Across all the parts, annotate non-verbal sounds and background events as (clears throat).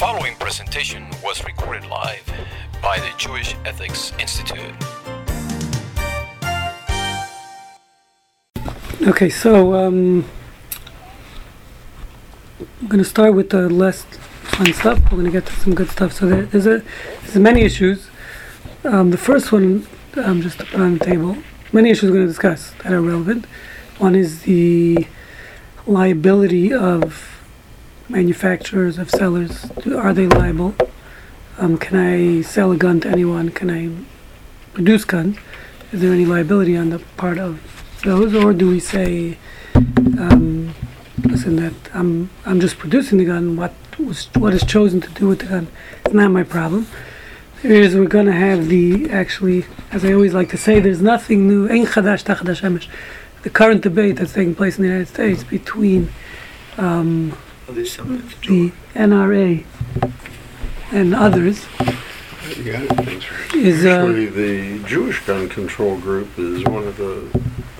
following presentation was recorded live by the Jewish Ethics Institute. Okay, so um, I'm going to start with the less fun stuff. We're going to get to some good stuff. So there, there's a there's many issues. Um, the first one, um, just to put on the table, many issues we're going to discuss that are relevant. One is the liability of manufacturers of sellers. Do- Are they liable? Um, can I sell a gun to anyone? Can I produce guns? Is there any liability on the part of those, or do we say, um, listen, that I'm I'm just producing the gun. What was what is chosen to do with the gun is not my problem. Is we're going to have the actually, as I always like to say, there's nothing new. Ein chadash tachadash. The current debate that's taking place in the United States between um, the NRA and others You got it, thanks for is uh, Actually, the Jewish gun control group is one of the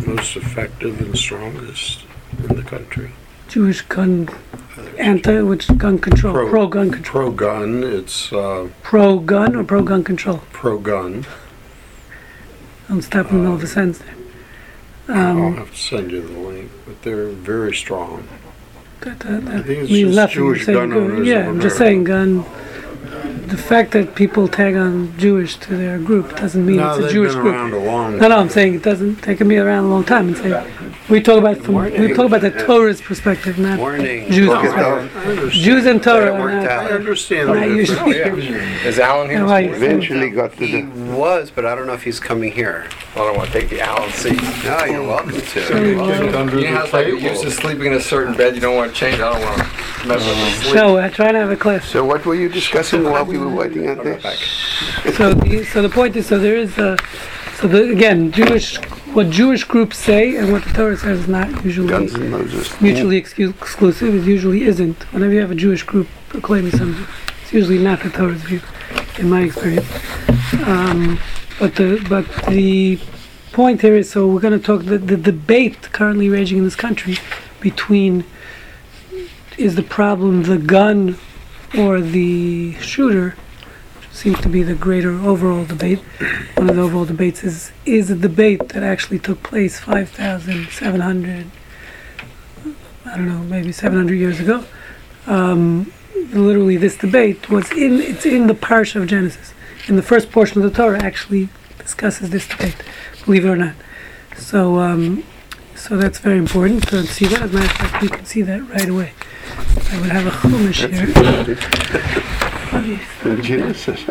most effective and strongest in the country. Jewish gun anti, which gun control, Pro- pro gun control, Pro-gun, it's uh, pro gun or pro gun control. pro-gun. Don't stop in the middle of a sentence there. I'll Um, have to send you the link, but they're very strong. That, that, I that think it's means just nothing. Jewish gun gun- yeah, I'm just saying gun. The fact that people tag on Jewish to their group doesn't mean No, it's a Jewish been group. around a long No, no, I'm saying it doesn't. They can be around a long time and say we talk about from we talk about the Torah's perspective, not Morning. Jews' Look perspective. I understand. Jews and Torah It worked not. I understand not the usually. difference. Is Alan here? Yeah, right. Eventually got to He the. was, but I don't know if he's coming here. I don't want to take the Alan seat. No, you're welcome to. Sorry, You're welcome. Under You know how the it's like you're used to sleeping in a certain bed, you don't want to change. I don't want to mess up the sleep. So uh, try to have a class. So what were you discussing while we were waiting at this? So the so the point is so there is a so the again Jewish what Jewish groups say and what the Torah says is not usually Guns and Moses. mutually exclusive. It usually isn't. Whenever you have a Jewish group proclaiming something, it's usually not the Torah's view, in my experience. Um, but the but the point here is so we're going to talk the, the debate currently raging in this country between is the problem the gun or the shooter seems to be the greater overall debate. One of the overall debates is is a debate that actually took place 5,700 I don't know, maybe 700 years ago. Um, literally, this debate was in it's in the Parsha of Genesis. In the first portion of the Torah, actually discusses this debate. Believe it or not. So, um, so that's very important to see that. As a matter of fact, we can see that right away. I would have a chumash here. In Genesis. (laughs)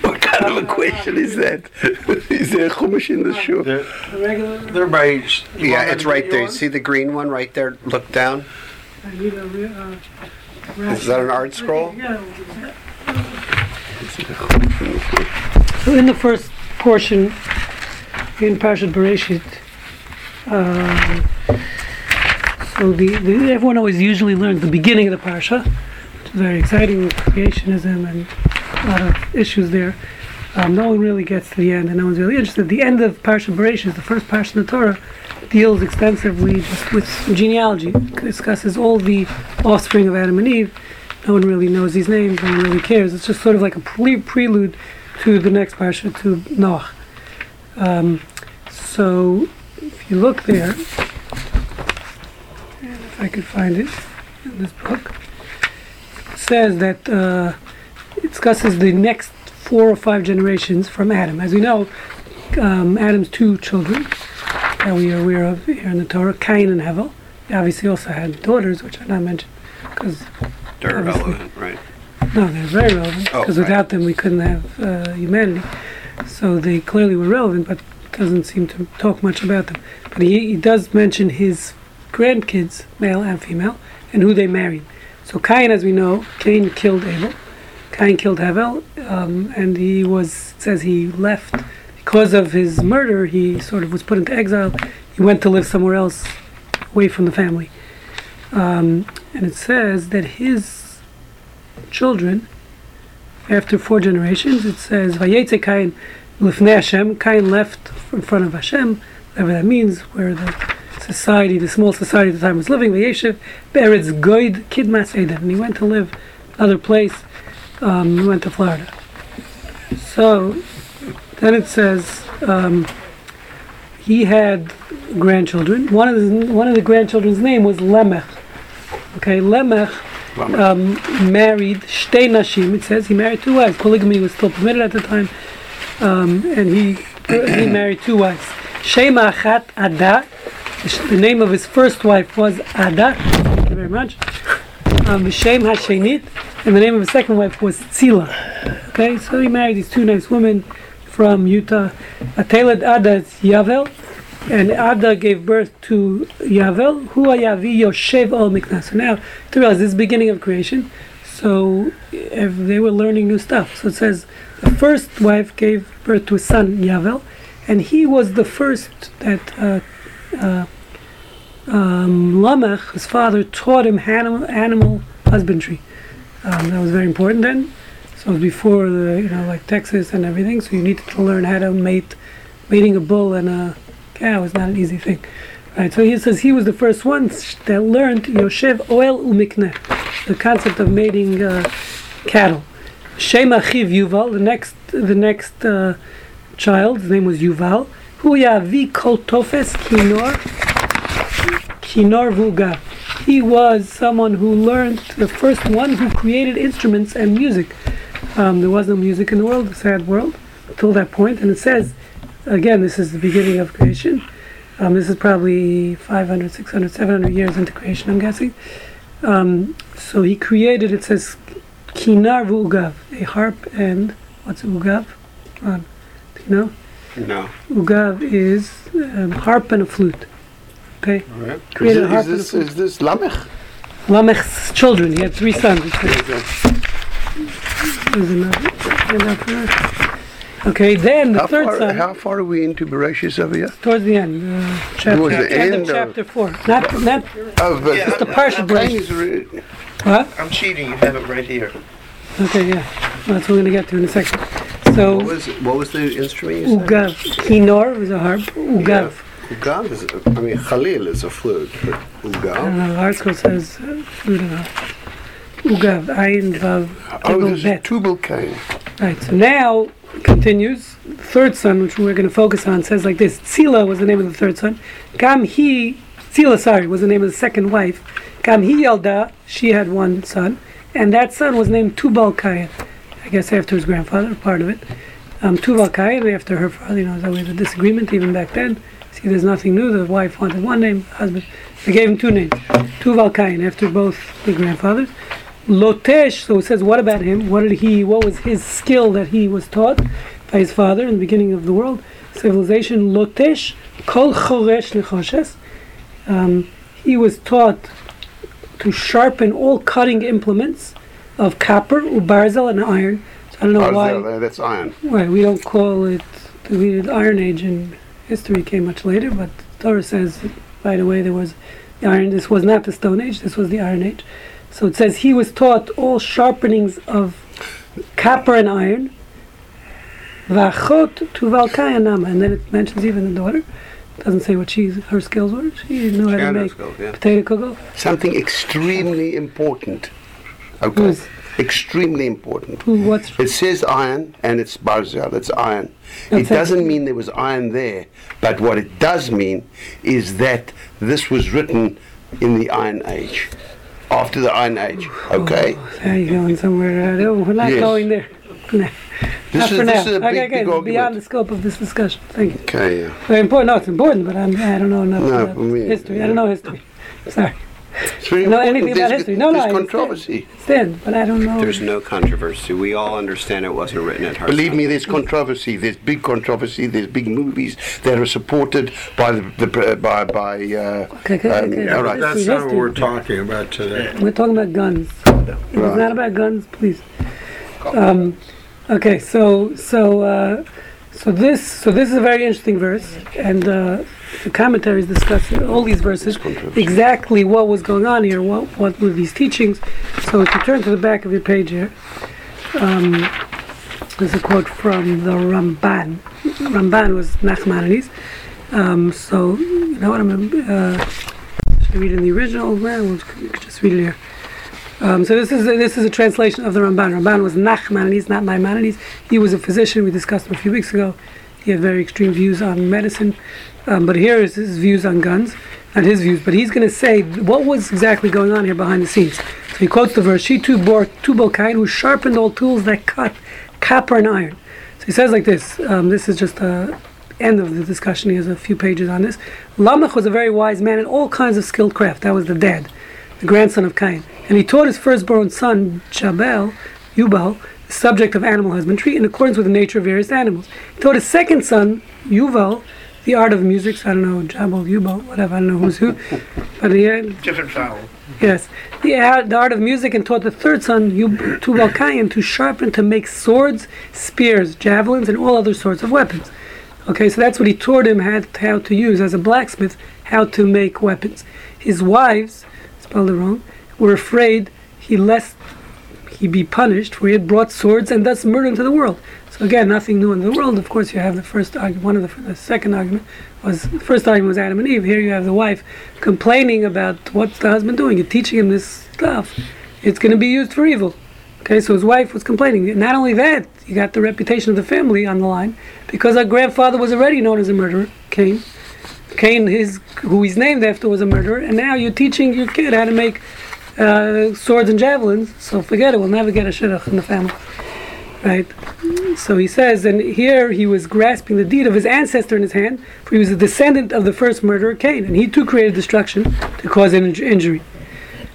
what kind of a question is that? (laughs) is there a chumash in the shoe? They're, regular. they're by, you Yeah, it's right there. you You see the green one right there? Look down. I need a re- uh, Is that an ArtScroll? Yeah. we'll do that. So in the first portion, in Parshat Bereshit, um, so the, the everyone always usually learns the beginning of the parsha, which is very exciting, with creationism and a lot of issues there. Um, no one really gets to the end, and no one's really interested. The end of Parshat Bereshit, the first parsha in the Torah, deals extensively just with genealogy, discusses all the offspring of Adam and Eve. No one really knows these names. No one really cares. It's just sort of like a pre- prelude to the next parsha, to Noach. Um, so, if you look there, I could find it in this book, says that uh, it discusses the next four or five generations from Adam. As we know, um, Adam's two children that we are aware of here in the Torah, Cain and Hevel. They obviously also had daughters, which are not mentioned because They're relevant, right? no, they're very relevant Oh, because right. without them we couldn't have uh, humanity. So they clearly were relevant, but doesn't seem to talk much about them. But he, he does mention his grandkids, male and female, and who they married. So Cain, as we know, Cain killed Abel. Cain killed Havel, um, and he was says he left because of his murder. He sort of was put into exile. He went to live somewhere else, away from the family. Um, and it says that his children, after four generations, it says Vayetze Cain lifnei Hashem. Cain left in front of Hashem, whatever that means, where the society, the small society at the time was living. Vayeshev Beretz Goid Kidmas Eden, and he went to live another place. Um, he went to Florida. So then it says um, he had grandchildren. One of the, one of the grandchildren's name was Lemech. Okay, Lemech um, married Shtei Nashim. It says he married two wives. Polygamy was still permitted at the time, um, and he he married two wives. Shema Achat Ada. The name of his first wife was Ada. Thank you very much. Um, Hashenit, and the name of his second wife was Tzila. Okay, so he married these two nice women from Utah. Ateled Ada is Yavel, and Ada gave birth to Yavel, who Yavi Yoshev Ol Miknas. So now, to realize this is the beginning of creation. So if they were learning new stuff. So it says the first wife gave birth to a son, Yavel, and he was the first that uh, uh, um, Lamech, his father, taught him animal, animal husbandry. Um, that was very important then. So it was before the, you know, like Texas and everything. So you needed to learn how to mate, mating a bull and a cow is not an easy thing. Right, so he says he was the first one that learned Yoshev Oel Umikneh, the concept of mating uh, cattle. Shem Achiv Yuval, the next, the next uh, child, his name was Yuval. Hu Yavi Kol Tofes Kinor, Kinor Vuga. He was someone who learned, the first one who created instruments and music. Um, there was no music in the world, a sad world, until that point. And it says, again, this is the beginning of creation. Um, this is probably 500, 600, 700 years into creation, I'm guessing. Um, so he created, it says, Kinar Ugav, a harp and, what's Ugav? Do you know? No. Ugav is um, harp and a flute. Okay? All right. Is, Created it- harp is and a this flute. is this Lamech? Lamech's children, he had three sons. it says. There's another handout for that. Okay, then the How third far, son, how far are we into Bereshit over here? towards the end, uh, chapter, Towards the end, end of of- chapter four. Not, not, but Yeah, the parsha break. is re- What? I'm cheating. You have it right here. Okay, yeah. That's what we're gonna get to in a second. What So, was what was the instrument you said? Ugav, Kinor was a harp, Ugav. Ugav is. I mean, Khalil is a flute, I don't Ugav. know, ArtScroll says uh, flute and harp. Ugav, Ayin, Vav, oh, this is Tubal Cain. Right, so now continues. Third son, which we're going to focus on, says like this: Tzila was the name of the third son. Gam he, Tzila, sorry, was the name of the second wife. Gam he Yelda, she had one son, and that son was named Tubal Cain. I guess after his grandfather, part of it. Um, Cain, after her father. You know, there's always a disagreement even back then. See, there's nothing new. The wife wanted one name, husband. They gave him two names. Tubal Cain, after both the grandfathers. Lotesh, so it says, what about him? What did he, what was his skill that he was taught by his father in the beginning of the world? Civilization, Lotesh, Kol Choresh Nechoshes. Um, he was taught to sharpen all cutting implements of copper, ubarzel, and iron. So I don't know Oh, why, that's iron. why we don't call it the Iron Age in history came much later, but Torah says, by the way, there was the Iron, this was not the Stone Age, this was the Iron Age. So it says he was taught all sharpenings of copper and iron. Vachot tuval kayanama, and then it mentions even the daughter. Doesn't say what she's her skills were. She knew how to make skills, yeah. potato kugel. Something extremely important. Okay. Who's- Extremely important. Who? What's It says iron and it's barzel, it's iron. That's it it. doesn't mean there was iron there, but what it does mean is that this was written in the Iron Age, after the Iron Age. Okay? Are you going somewhere? Uh, no, we're not Yes. going there. Nah. (laughs) This not is- for this now. is a okay, big, okay, big it's beyond the scope of this discussion. Thank you. Okay, yeah. Very important. No, it's important, but I'm, I don't know enough No, about I mean, history. I don't know history. (laughs) Sorry. It's very I know important. anything about history. No, no, there's I understand. controversy. Stand, but I don't know. There's no controversy. We all understand it wasn't written at heart. Believe me, there's controversy. There's big controversy. There's big movies that are supported by the, the by by. Uh, Okay, okay, um, okay. all right. That's not what we're talking about today. We're talking about guns. If It's Right. not about guns, please. Um, okay, so so uh, so this so this is a very interesting verse, and uh, the commentaries discuss all these verses exactly what was going on here, what what were these teachings. So if you turn to the back of your page here, um, there's a quote from the Ramban. Ramban was Nachmanides. Um, so, you know what, I'm going to uh, I read in the original? Well, we'll just read it here. Um, so this is a, this is a translation of the Ramban. Ramban was Nachmanides, not Maimonides. He was a physician. We discussed him a few weeks ago. He had very extreme views on medicine, um, but here is his views on guns, not his views. But he's going to say what was exactly going on here behind the scenes. So he quotes the verse: "She too bore Tubal Cain, who sharpened all tools that cut copper and iron." So he says like this. Um, this is just a end of the discussion. He has a few pages on this. Lamech was a very wise man in all kinds of skilled craft. That was the dad, the grandson of Cain. And he taught his firstborn son, Jabal, Yubal, the subject of animal husbandry in accordance with the nature of various animals. He taught his second son, Yuval, the art of music. So I don't know, Jabal, Yubal, whatever, I don't know who's who. (laughs) But he had, uh, Different fowl. Yes, the art, the art of music, and taught the third son, Yub- Tubal Cain, to sharpen, to make swords, spears, javelins, and all other sorts of weapons. Okay, so that's what he taught him how, how to use as a blacksmith, how to make weapons. His wives, spelled it wrong, were afraid he lest he be punished, for he had brought swords and thus murder into the world. So again, nothing new in the world. Of course, you have the first argument. One of the, the second argument was the first argument was Adam and Eve. Here you have the wife complaining about what's the husband doing. You're teaching him this stuff. It's going to be used for evil. Okay, so his wife was complaining. Not only that, you got the reputation of the family on the line because our grandfather was already known as a murderer, Cain. Cain, his who he's named after, was a murderer, and now you're teaching your kid how to make uh, swords and javelins. So forget it. We'll never get a shidduch in the family, right? So he says, and here he was grasping the deed of his ancestor in his hand, for he was a descendant of the first murderer, Cain, and he too created destruction to cause an inj- injury.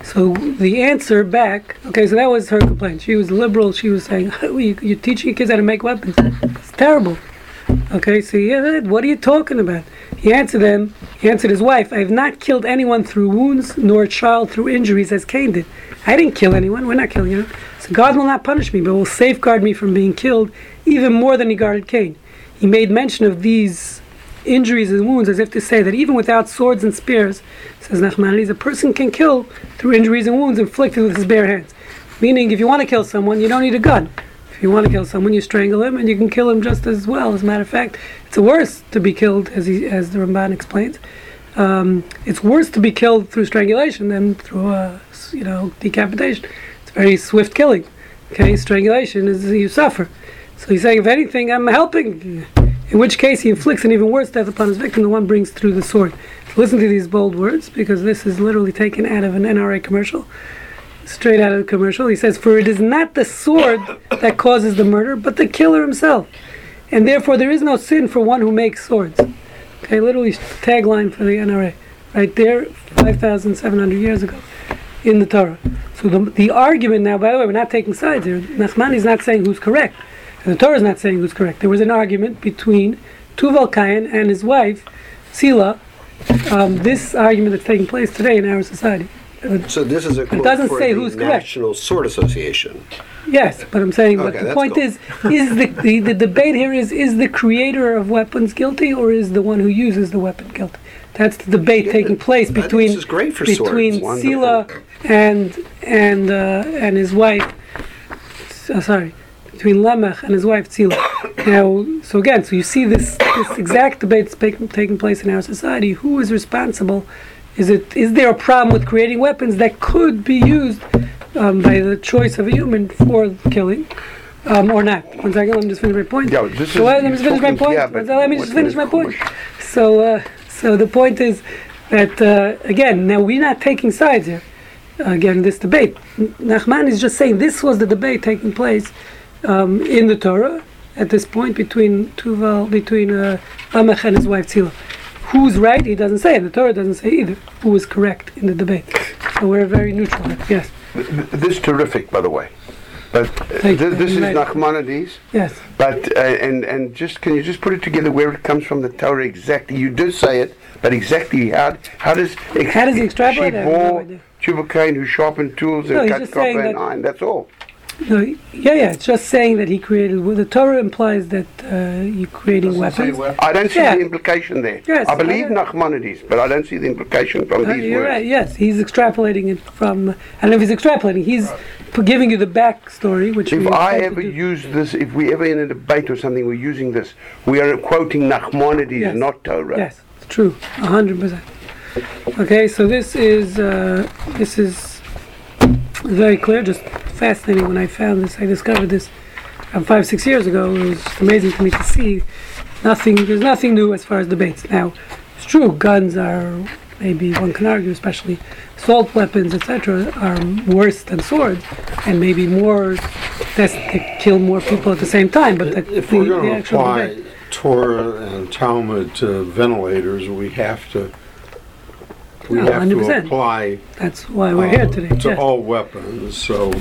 So the answer back, okay, so that was her complaint. She was liberal. She was saying, (laughs) you, "You're teaching kids how to make weapons. It's terrible." Okay, so yeah, what are you talking about? He answered them. He answered his wife, "I have not killed anyone through wounds, nor a child through injuries, as Cain did. I didn't kill anyone. We're not killing anyone. God will not punish me, but will safeguard me from being killed, even more than He guarded Cain." He made mention of these injuries and wounds as if to say that even without swords and spears, says Nachmanides, a person can kill through injuries and wounds inflicted with his bare hands. Meaning, if you want to kill someone, you don't need a gun. If you want to kill someone, you strangle him, and you can kill him just as well. As a matter of fact, it's worse to be killed, as he, as the Ramban explains. Um, it's worse to be killed through strangulation than through, uh, you know, decapitation. Very swift killing. Okay, strangulation is you suffer. So he's saying, if anything, I'm helping. In which case, he inflicts an even worse death upon his victim, the one brings through the sword. Listen to these bold words, because this is literally taken out of an NRA commercial straight out of the commercial. He says, For it is not the sword that causes the murder, but the killer himself. And therefore there is no sin for one who makes swords. Okay, literally tagline for the NRA. Right there, 5,700 years ago in the Torah. So the, the argument now, by the way, we're not taking sides here. Nachmani is not saying who's correct. And the Torah is not saying who's correct. There was an argument between Tuval Cain and his wife, Sila. Um, this argument that's taking place today in our society. So this is a quote doesn't for say who's correct. National Sword Association. Yes, but I'm saying, okay, but the point cool. is, is the, the the debate here is is the creator of weapons guilty or is the one who uses the weapon guilty? That's the debate taking place between this is great for between swords. Sila and and uh, and his wife. Uh, sorry, between Lamech and his wife Sila. (coughs) Now, so again, so you see this this exact debate taking taking place in our society. Who is responsible? Is it is there a problem with creating weapons that could be used um, by the choice of a human for killing, um, or not? One second, let me just finish my point. Yeah, this So is- let me just finish my point. yeah, but let me just finish my point. So, uh, so the point is that uh, again, now we're not taking sides here. Again, this debate. Nachman is just saying this was the debate taking place um, in the Torah at this point between Tuval, between uh, and his wife Tzila. Who's right? He doesn't say. The Torah doesn't say either. Who is correct in the debate? So we're very neutral. Yes, This is terrific, by the way. But uh, th- this is. Nachmanides. yes. But uh, and and just can you just put it together where it comes from the Torah exactly? You did say it, but exactly how how does How does he extrapolate? She no bore idea. Who sharpened tools No, and cut copper and iron. That's all. No, yeah, yeah. It's just saying that he created. Well, the Torah implies that uh, you're creating weapons. I don't see Yeah. the implication there. Yes, I believe I- Nachmanides, but I don't see the implication from Uh, these you're words. right. Yes, he's extrapolating it from. I don't know if he's extrapolating. He's p- giving you the backstory, which. If I ever use this, if we ever in a debate or something, we're using this, we are quoting Nachmanides, Yes. not Torah. Yes, it's true, a hundred percent. Okay, so this is uh, this is very clear, just fascinating. When I found this, I discovered this um, five six years ago. It was just amazing to me to see. Nothing, there's nothing new as far as debates. Now, it's true, guns are maybe one can argue, especially assault weapons, etc., are worse than swords, and maybe more. That's kill more people at the same time. But the, If the, we're going to apply debate. Torah and Talmud to ventilators, we have to, we No, have 100%. to apply That's why we're here today. to yes. all weapons, so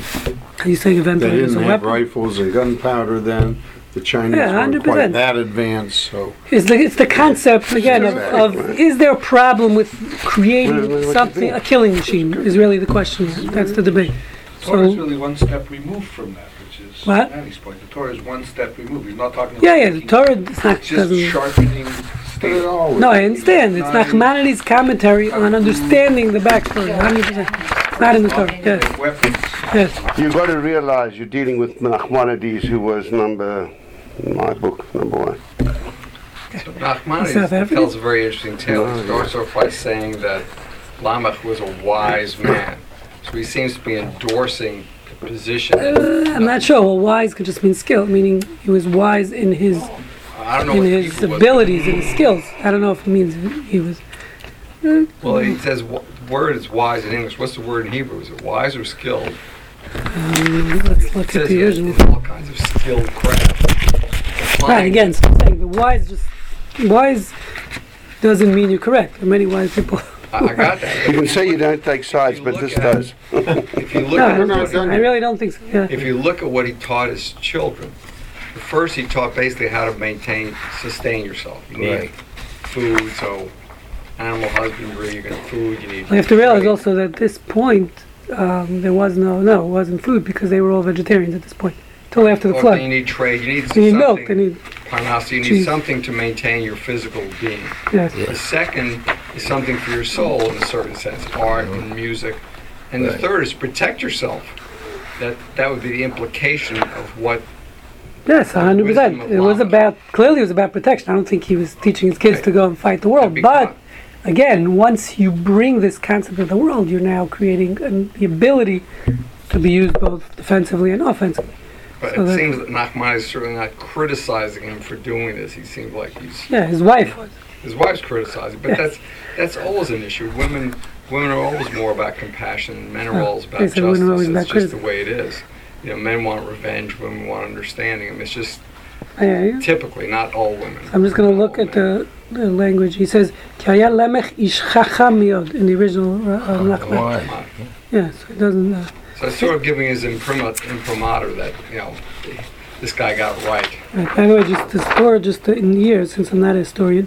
Are you saying a they ventilator is a didn't have weapon? rifles and gunpowder then. The Chinese Yeah, weren't 100%. quite that advanced, so. It's the, it's the concept again of, of is there a problem with What- what- creating what do you something think? a killing machine is really the question. here. That's the debate. Torah is So really one step removed from that, which is What? Manny's point. The Torah is one step removed. He's not talking. yeah, about yeah, the making- Torah it's not It's doesn't. Just sharpening steel. No, I understand. It's Nachmanides' commentary on understanding the backstory. 100. percent not in the Torah. Yes, Weapons. yes. You've got to realize you're dealing with Nachmanides, who was number, in my book, number one. So Nachmanides Africa? tells a very interesting tale. He starts off by saying that Lamech was a wise man. So he seems to be endorsing the position. Uh, I'm not sure. Well, wise could just mean skill, meaning he was wise in his I don't know in what his was- abilities and his skills. I don't know if it means he was. Well, he says w- word is wise in English. What's the word in Hebrew? Is it wise or skilled? Um, let's look at says the he has original. all kinds of skilled craft. Right, again, so I'm saying the wise just wise doesn't mean you're correct. There are many wise people. I, I got that. You can say you don't take sides, but this does. (laughs) If you look No, at don't think so. I really don't think so. Yeah. if you look at what he taught his children, first he taught basically how to maintain, sustain yourself. You need Right. food, so animal husbandry, you're gonna food, you need. You have to realize trade. also that at this point um, there was no no it wasn't food because they were all vegetarians at this point until after the Well, flood. You need trade, you need They need milk. They something, need Parnas, you need cheese. something to maintain your physical being. yes. The second is something for your soul in a certain sense, art and music. And the Right. third is protect yourself. That that would be the implication of what Yes, hundred percent. It was about clearly it was about protection. I don't think he was teaching his kids to go and fight the world. But again, once you bring this concept of the world, you're now creating um, the ability to be used both defensively and offensively. But So it seems that Nachman is certainly not criticizing him for doing this. He seems like he's Yeah, his wife was. his wife's criticizing, but Yes. that's that's always an issue. Women women are always more about compassion. Men are always about justice. it's just the way it is. You know, men want revenge, women want understanding. I mean, it's just Yeah, yeah. typically not all women. I'm just going to look at the, the language. He says, "Ki haya lemech ish chacham miod," in the original uh, uh, Nachman. Yeah, so it doesn't. Uh, So it's sort of giving his imprimat, imprimatur that you know this guy got it right. Right, By the way, just the story, just in years, since I'm not a historian,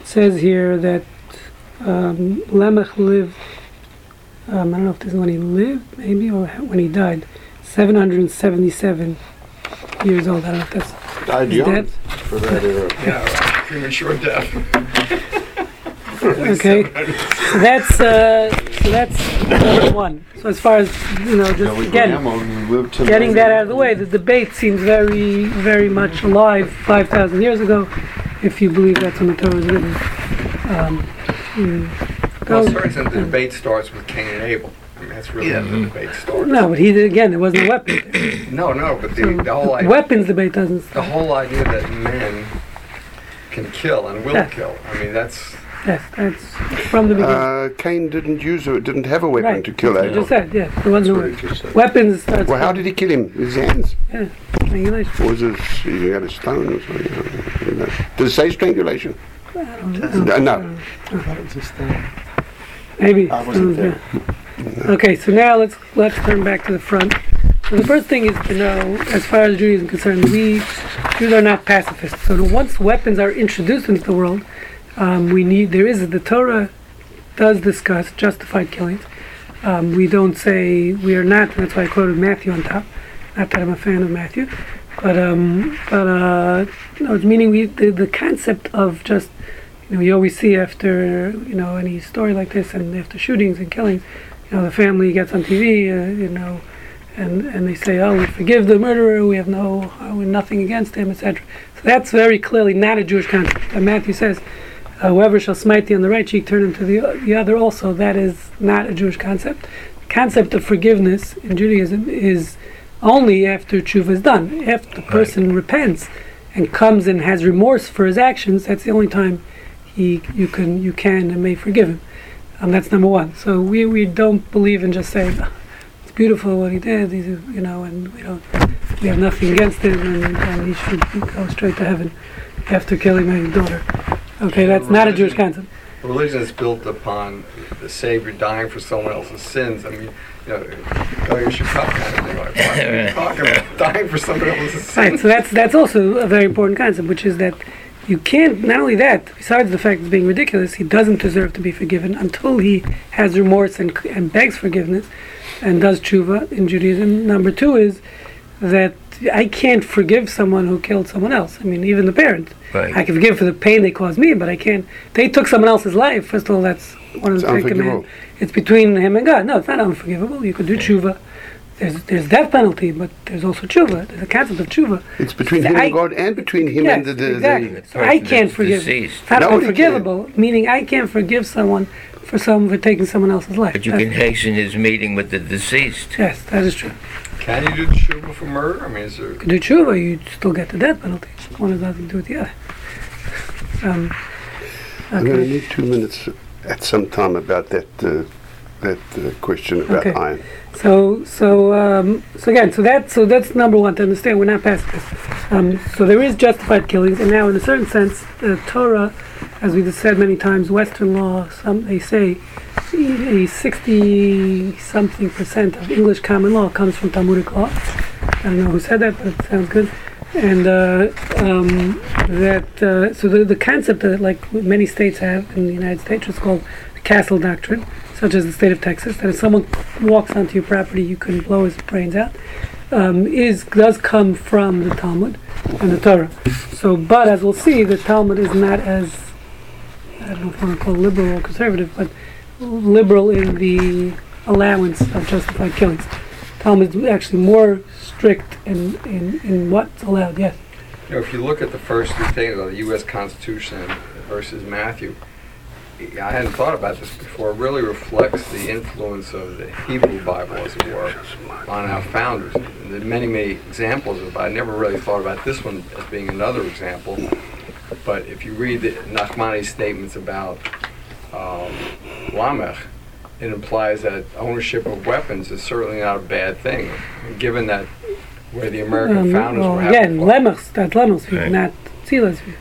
it says here that um, Lamech lived, um, I don't know if this is when he lived, maybe, or when he died, 777 years old. I don't know if that's Died his young death. for that era. Yeah, right. premature death. (laughs) Okay, so that's, uh, so that's number one. So as far as, you know, just Billy again, Graham only lived to getting that out of the way, the debate seems very, very much alive 5,000 years ago, if you believe that's when the Torah was written. Um, mm, Well, go- in a the debate starts with Cain and Abel. I that's really where the debate starts. no, but he did again. it wasn't a weapon. (coughs) No, no, but the, the whole idea, Weapons debate doesn't. the whole idea that men can kill and will Yeah. kill. I mean, that's Yes, that's from the beginning. Uh, Cain didn't use it, didn't have a weapon right. to kill That's what I Abel. just said. Yeah, there wasn't a That's what he weapon. just said. Weapons. Well, how from did he kill him? With his hands? Yeah, strangulation. Or was it, he had a stone or something? I don't know. Does it say strangulation? No. no. Maybe. I wasn't there. Okay, so now let's let's turn back to the front. So the first thing is to know, as far as Judaism is concerned, we Jews are not pacifists. So once weapons are introduced into the world, um, we need there is the Torah does discuss justified killings. Um, we don't say we are not. That's why I quoted Matthew on top. Not that I'm a fan of Matthew, but um, but uh, you know, meaning we the, the concept of just you know you always see after you know any story like this and after shootings and killings, you know the family gets on TV, uh, you know, and and they say, oh, we forgive the murderer, we have no uh, we're nothing against him, etc. So that's very clearly not a Jewish concept. And Matthew says. Uh, whoever shall smite thee on the right cheek, turn him to the, the other also. That is not a Jewish concept. The concept of forgiveness in Judaism is only after tshuva is done. If the person repents and comes and has remorse for his actions, that's the only time he you can you can and may forgive him. Um, that's number one. So we, we don't believe in just saying "Ah, it's beautiful what he did, he's, you know, and we don't we have nothing against him and, and he should go straight to heaven after killing my daughter. Okay, that's not a Jewish concept. Religion is built upon the Savior dying for someone else's sins. I mean, you know, go your Shabbat kind of thing. Like, what are talking about? (laughs) Dying for someone else's Right, sins? so that's that's also a very important concept, which is that you can't. Not only that, besides the fact of being ridiculous, he doesn't deserve to be forgiven until he has remorse and and begs forgiveness, and does tshuva in Judaism. Number two is that I can't forgive someone who killed someone else. I mean, even the parents. Right. I can forgive for the pain they caused me, but I can't. They took someone else's life. First of all, that's one of It's the Ten unforgivable. Commandments. It's between him and God. No, it's not unforgivable. You could do tshuva. There's there's death penalty, but there's also tshuva. There's a concept of tshuva. It's between him I- and God and between him Yes, and the, the, exactly. the So I can't that's forgive. deceased. It's not Nobody unforgivable, meaning I can't forgive someone for some for taking someone else's life. But you That- can hasten his meeting with the deceased. Yes, that is true. Can you do the Shabbat for murder? I mean, is there... You can do tshuva, you still get the death penalty. One has nothing to do with the other. Um, I'm going to need two minutes at some time about that uh, that uh, question about Okay. iron. So, so, um, so again, so that, so that's number one to understand. We're not past this. Um, so there is justified killings, and now, in a certain sense, the Torah, as we've said many times, Western law, some they say, a sixty something percent of English common law comes from Talmudic law. I don't know who said that, but it sounds good. And uh, um, that uh, so the the concept that like many states have in the United States is called the castle doctrine, such as the state of Texas, that if someone walks onto your property, you can blow his brains out, um, is does come from the Talmud and the Torah. So, but as we'll see, the Talmud is not as I don't know if want to call liberal or conservative, but liberal in the allowance of justified killings. Talmud is actually more strict in, in, in what's allowed. Yes. You know, if you look at the first things of the U.S. Constitution versus Matthew, I hadn't thought about this before. It really reflects the influence of the Hebrew Bible, as it were, on our founders. There are many, many examples of it. I never really thought about this one as being another example. But if you read the Nachmani's statements about um, Lamech, it implies that ownership of weapons is certainly not a bad thing, given that where the American Um, founders well, were having again, fun. Lemach's, that's Lemach's view, Right. not Tzila's view.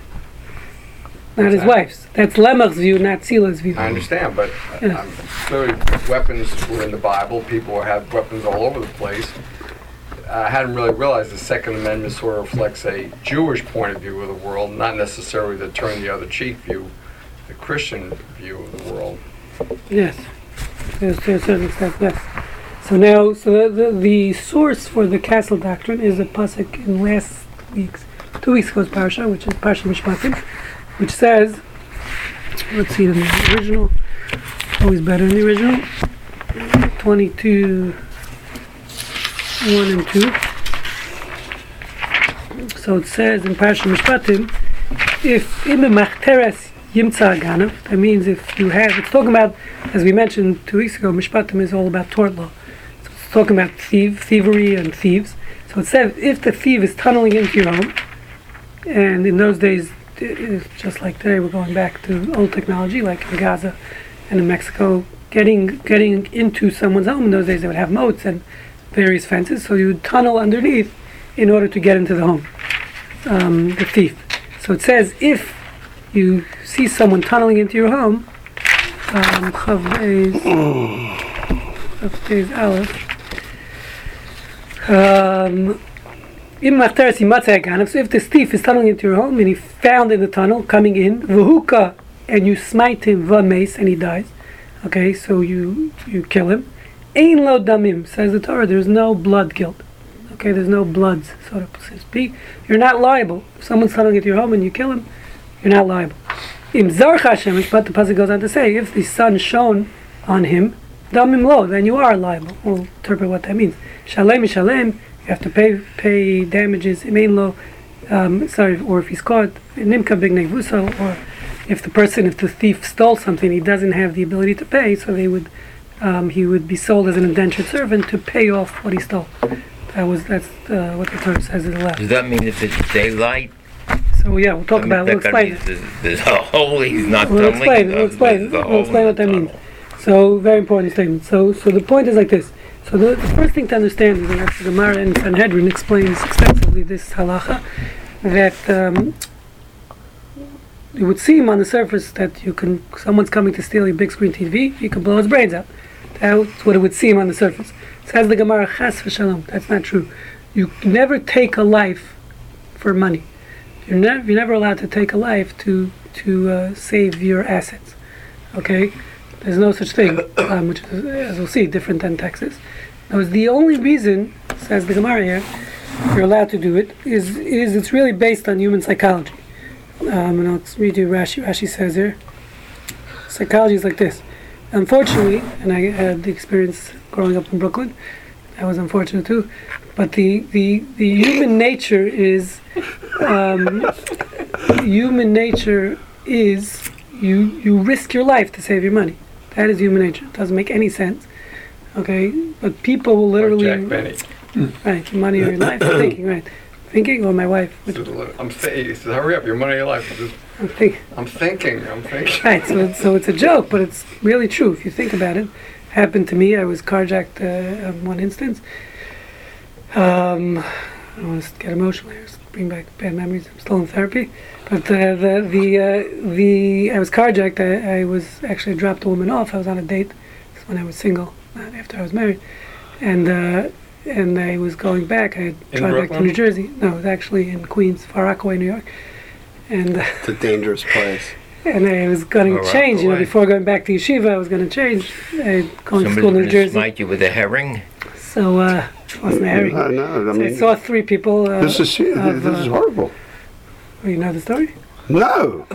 Not his wife's. That's Lemach's view, not Tzila's view. I understand, but uh, Yeah. um, clearly weapons were in the Bible. People have weapons all over the place. I hadn't really realized the Second Amendment sort of reflects a Jewish point of view of the world, not necessarily the turn the other cheek view, the Christian view of the world. Yes, to, to a certain extent, yes. So now, so the, the, the source for the castle doctrine is a pasuk in last week's, two weeks ago's parsha, which is Parsha Mishpatim, which says, let's see in the original, always better in the original, 22, 1 and 2. So it says in Parsha Mishpatim, if im machteres yimtza ganav, that means if you have, it's talking about, as we mentioned two weeks ago, Mishpatim is all about tort law. So it's talking about thief, thievery and thieves. So it says if the thief is tunneling into your home, and in those days, just like today, we're going back to old technology, like in Gaza and in Mexico, getting getting into someone's home. In those days, they would have moats and various fences, so you would tunnel underneath in order to get into the home. Um, the thief. So it says if you see someone tunneling into your home, um, Chav Beis- (clears throat) Aleph, um, If this thief is tunneling into your home and he found in the tunnel coming in, Vuhuka, and you smite him, Vames, and he dies, okay, so you you kill him. Ein lo damim, says the Torah, there's no blood guilt. Okay, there's no bloods, so to speak. You're not liable. If someone's tunneling into your home and you kill him, you're not liable. Im Zar Hashem, but the pasuk goes on to say, if the sun shone on him, damim lo, then you are liable. We'll interpret what that means. Shalem shalem, you have to pay pay damages. Um, sorry, or if he's caught, nimka big negvuso, or if the person, if the thief stole something, he doesn't have the ability to pay, so they would, um, he would be sold as an indentured servant to pay off what he stole. That was that's uh, what the Torah says in the left. Does that mean if it's daylight? So yeah, we'll talk I mean, about. it. We'll explain. There's, there's a hole he's not We'll explain. We'll explain. We'll explain what that means. So very important statement. So so the point is like this. So the, the first thing to understand is that the Gemara in Sanhedrin explains extensively this halacha that um, it would seem on the surface that you can someone's coming to steal your big screen TV, you can blow his brains out. That's what it would seem on the surface. Says the Gemara, chas v'shalom. That's not true. You never take a life for money. You're never you're never allowed to take a life to to uh, save your assets. Okay, there's no such thing, (coughs) um, which is, as we'll see, different than Texas. Now, is the only reason, says the Gemara here, you're allowed to do it is is it's really based on human psychology. Um, and I'll read you Rashi. Rashi says here, psychology is like this. Unfortunately, and I had the experience growing up in Brooklyn. That was unfortunate too. But the the, the human nature is um, human nature is you you risk your life to save your money. That is human nature. It doesn't make any sense. Okay, but people will literally Jack Benny. right your money or your life. thinking right, thinking or my wife. I'm saying, he says, hurry up, your money, your life. I'm, just, I'm think, I'm thinking, I'm thinking. (laughs) Right, so it's, so it's a joke, but it's really true if you think about it. Happened to me. I was carjacked uh, on one instance. Um, I don't want to get emotional here. Bring back bad memories. I'm still in therapy, but uh, the the uh, the I was carjacked. I, I was actually dropped a woman off. I was on a date. This when I was single, not after I was married, and uh, and I was going back. I had In tried back to New Jersey. No, it was actually in Queens, Far Rockaway, New York, and. Uh, It's a dangerous place. (laughs) and I was going to change. You know, before going back to yeshiva, I was going to change. I going to school in New gonna Jersey, smite you with a herring. so uh, it wasn't a herring. No, no, I So I saw three people. Uh, this is of, this is uh, horrible. oh, you know the story? No,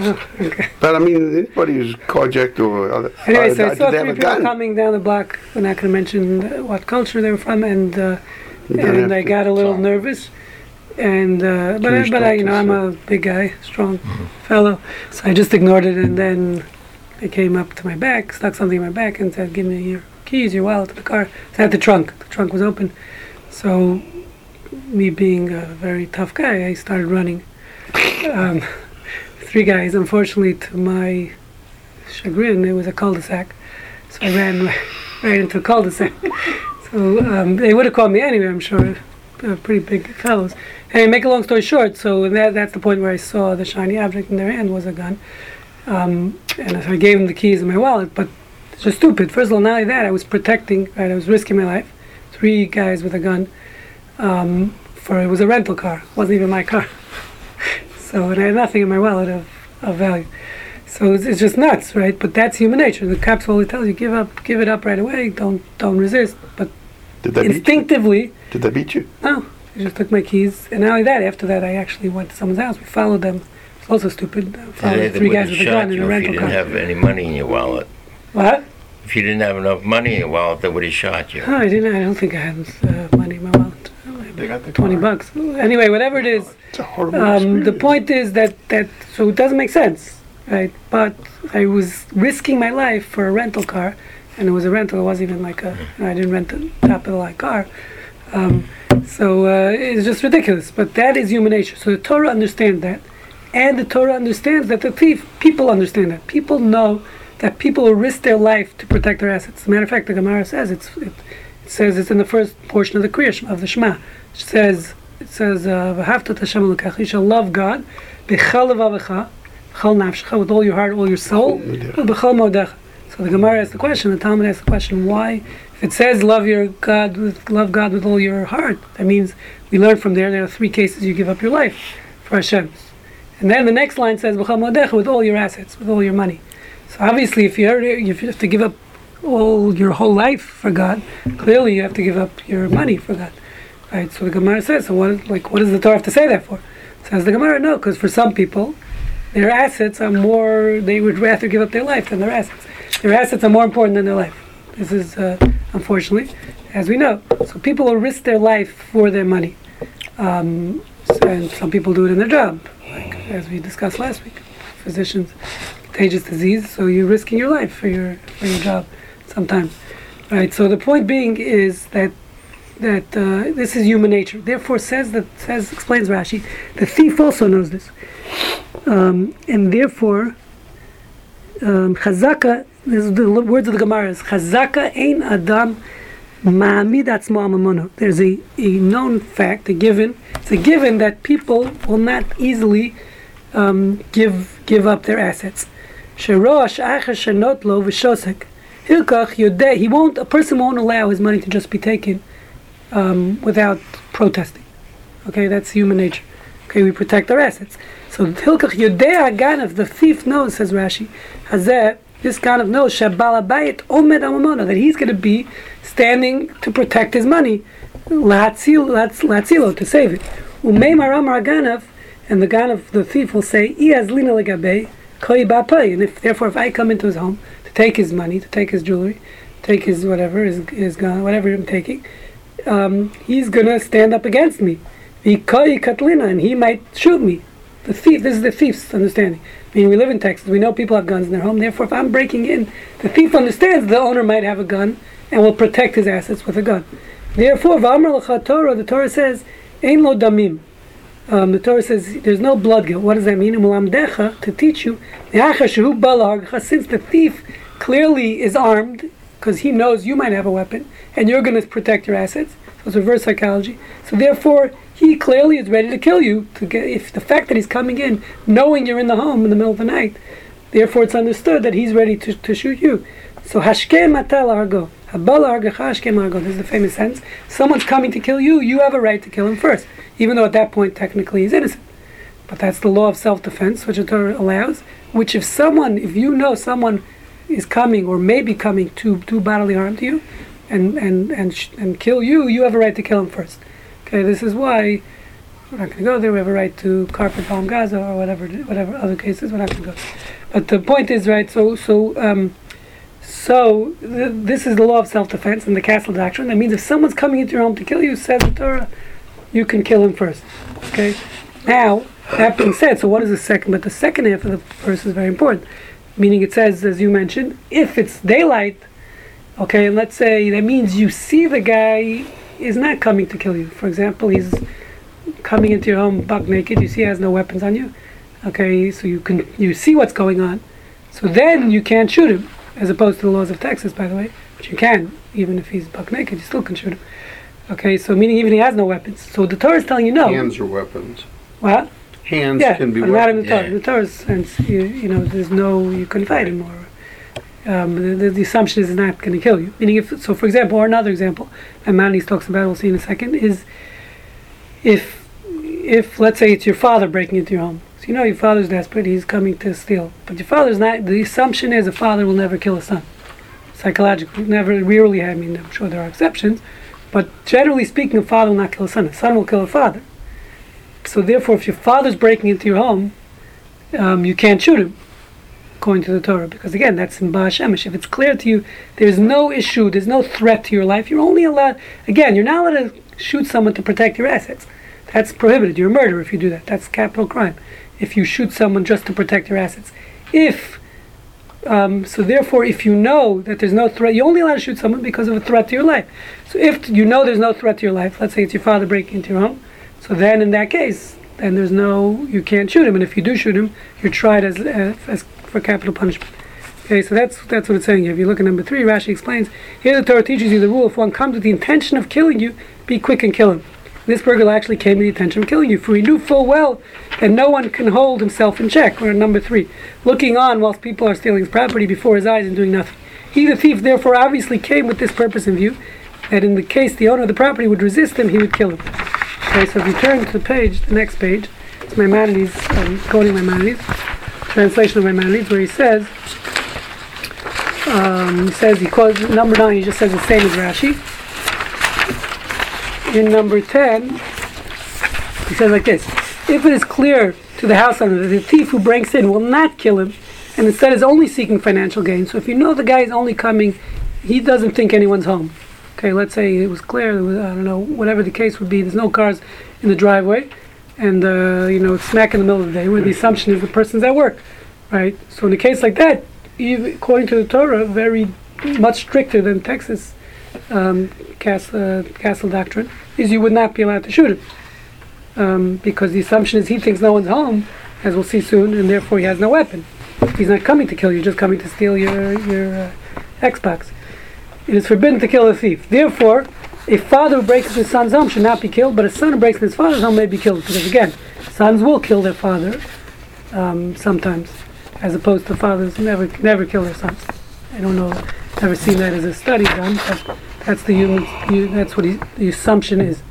but I mean, anybody who's carjacked or other, Anyway, so uh, I saw three people gun? coming down the block. We're not going to mention uh, what culture they were from, and uh, You don't have and I got a little talk. nervous. And uh, but I, but I, you know, I'm a big guy, strong fellow, so I just ignored it. And then they came up to my back, stuck something in my back, and said, "Give me your keys, your wallet, the car." So I had the trunk. The trunk was open. So me being a very tough guy, I started running. (laughs) Um, three guys. Unfortunately, to my chagrin, it was a cul-de-sac, so I ran (laughs) right, into a cul-de-sac. (laughs) So um, they would have caught me anyway, I'm sure. They're pretty big fellows. Hey, make a long story short, so that, that's the point where I saw the shiny object in their hand was a gun. Um, and so I gave them the keys and my wallet, but it's just stupid. First of all, not only that, I was protecting, right, I was risking my life. Three guys with a gun. Um, for it was a rental car, it wasn't even my car. (laughs) so and I had nothing in my wallet of, of value. So it's, it's just nuts, right? But that's human nature. The cops will always tell you, give up, give it up right away. Don't don't resist. But Did they beat you? instinctively, Did they beat you? no. They just took my keys, and not only that, after that, I actually went to someone's house. We followed them. It's also stupid. uh, Today Followed they three guys have with a shot gun in you a if you rental didn't car. have any money in your wallet. What? If you didn't have enough money in your wallet, they would have shot you. Oh, I didn't. I don't think I had uh, money in my wallet. They got the Twenty car. bucks. Anyway, whatever it is. A Um, the point is that that so it doesn't make sense, right? But I was risking my life for a rental car, and it was a rental. It wasn't even like a. I didn't rent the top of the line car. Um, so uh, it's just ridiculous. But that is human nature. So the Torah understands that, and the Torah understands that the thief. People understand that. People know that people will risk their life to protect their assets. As a matter of fact, the Gemara says it's. It, it says it's in the first portion of the Kriya of the Shema. It says it says uh, "V'havta et Hashem Elokech." You shall love God b'chal levavecha, b'chal nafshecha, with all your heart, all your soul, b'chal modecha. So the Gemara asks the question. The Talmud asks the question: Why, if it says love your God with love God with all your heart, that means we learn from there. There are three cases you give up your life for Hashem. And then the next line says b'chal modecha, with all your assets, with all your money. So obviously, if if you have to give up all your whole life for God, clearly you have to give up your money for God. Right. So the Gemara says, so what? Like, what does the Torah have to say that for? Says the Gemara, no, because for some people, their assets are more. They would rather give up their life than their assets. Their assets are more important than their life. This is uh, unfortunately, as we know. So people will risk their life for their money, um, and some people do it in their job, like as we discussed last week. Physicians, contagious disease, so you're risking your life for your for your job sometimes. Right. So the point being is that that uh, this is human nature. Therefore, says that says explains Rashi, the thief also knows this, um, and therefore, um, chazaka. This is the words of the Gemara is chazaka ein adam ma'amid atzmo. There's a, a known fact, a given. It's a given that people will not easily um, give give up their assets. Sherosh acher shenot lo v'shosek. Yodeh. He won't. A person won't allow his money to just be taken um, without protesting. Okay, that's human nature. Okay, we protect our assets. So Hilkach Yodea Ganav, the thief knows, says Rashi, Hazeh, this kind of knows, Shabbal Abayit Omed Amamona, that he's going to be standing to protect his money, Latzil, Latz- Latzilo, to save it. Umei Maram Ganav, and the Ganav, the thief, will say, Iaz Lina Legabe, Koi Bapay, and if, therefore if I come into his home to take his money, to take his jewelry, take his whatever, his, his gun, whatever I'm taking, um, he's gonna stand up against me. Vikai Katlina, and he might shoot me. The thief, this is the thief's understanding. I mean, we live in Texas, we know people have guns in their home, therefore, if I'm breaking in, the thief understands the owner might have a gun and will protect his assets with a gun. Therefore, l'cha Torah, the Torah says, Ein lo damim. Um, the Torah says there's no blood guilt. What does that mean? To teach you, since the thief clearly is armed, because he knows you might have a weapon, and you're going to protect your assets. So it's reverse psychology. So therefore, he clearly is ready to kill you. To get if the fact that he's coming in, knowing you're in the home in the middle of the night, therefore it's understood that he's ready to, to shoot you. So hashkem matal argo, hashkem argo. This is the famous sentence. Someone's coming to kill you. You have a right to kill him first, even though at that point technically he's innocent. But that's the law of self-defense, which the Torah allows. Which if someone, if you know someone is coming or may be coming to do bodily harm to you, and and and sh- and kill you, you have a right to kill him first. Okay, this is why we're not going to go there. We have a right to carpet bomb Gaza or whatever, whatever other cases. We're not going to go. But the point is, right? So so um, so th- this is the law of self-defense and the castle doctrine. That means if someone's coming into your home to kill you, says the Torah, you can kill him first. Okay. Now that being said, so what is the second? But the second half of the verse is very important. Meaning it says, as you mentioned, if it's daylight, okay, and let's say that means you see the guy is not coming to kill you. For example, he's coming into your home buck naked. You see he has no weapons on you. Okay, so you can you see what's going on. So then you can't shoot him, as opposed to the laws of Texas, by the way, which you can even if he's buck naked, you still can shoot him. Okay, so meaning even he has no weapons. So the Torah is telling you no. Hands are weapons. What? Hands yeah, can be but not in weapons. the Torah. The Torah's sense, you, you know, there's no, you can't fight him, or um, the, the, the assumption is not going to kill you. Meaning, if so, for example, or another example, that Maimonides talks about, we'll see in a second, is if, if let's say it's your father breaking into your home, so you know your father's desperate, he's coming to steal, but your father's not. The assumption is a father will never kill a son. Psychologically, never, rarely. I mean, I'm sure there are exceptions, but generally speaking, a father will not kill a son. A son will kill a father. So therefore, if your father's breaking into your home, um, you can't shoot him, according to the Torah, because again, that's in Baal Shemesh. If it's clear to you, there's no issue, there's no threat to your life. You're only allowed. Again, you're not allowed to shoot someone to protect your assets. That's prohibited. You're a murderer if you do that. That's capital crime. If you shoot someone just to protect your assets. If um, so, therefore, if you know that there's no threat, you're only allowed to shoot someone because of a threat to your life. So, if you know there's no threat to your life, let's say it's your father breaking into your home, so then in that case, then there's no, you can't shoot him, and if you do shoot him, you're tried as, uh, as for capital punishment. Okay, so that's that's what it's saying. If you look at number three, Rashi explains here the Torah teaches you the rule: if one comes with the intention of killing you, be quick and kill him. This burglar actually came with the intention of killing you, for he knew full well that no one can hold himself in check. We're Or number three, looking on whilst people are stealing his property before his eyes and doing nothing. He, the thief, therefore obviously came with this purpose in view, that in the case the owner of the property would resist him, he would kill him. Okay, so if you turn to the page, the next page, it's my Maimonides, um, quoting Maimonides, translation of Maimonides, where he says, um, he says, he quotes number nine, he just says the same as Rashi. in number 10, he says like this If it is clear to the house owner that the thief who breaks in will not kill him and instead is only seeking financial gain, so if you know the guy is only coming, he doesn't think anyone's home. Okay, let's say it was clear, was, I don't know, whatever the case would be, there's no cars in the driveway, and, uh, you know, it's smack in the middle of the day where the assumption is the person's at work, right? So in a case like that, according to the Torah, very much stricter than Texas um, castle, uh, castle doctrine, is you would not be allowed to shoot him. Um, because the assumption is he thinks no one's home, as we'll see soon, and therefore he has no weapon. He's not coming to kill you, just coming to steal your, your uh, Xbox. It is forbidden to kill a thief. Therefore, a father who breaks his son's home should not be killed, but a son who breaks his father's home may be killed. Because again, sons will kill their father um, sometimes, as opposed to fathers never never kill their sons. I don't know, never seen that as a study done, but that's the human, that's what he, the assumption is.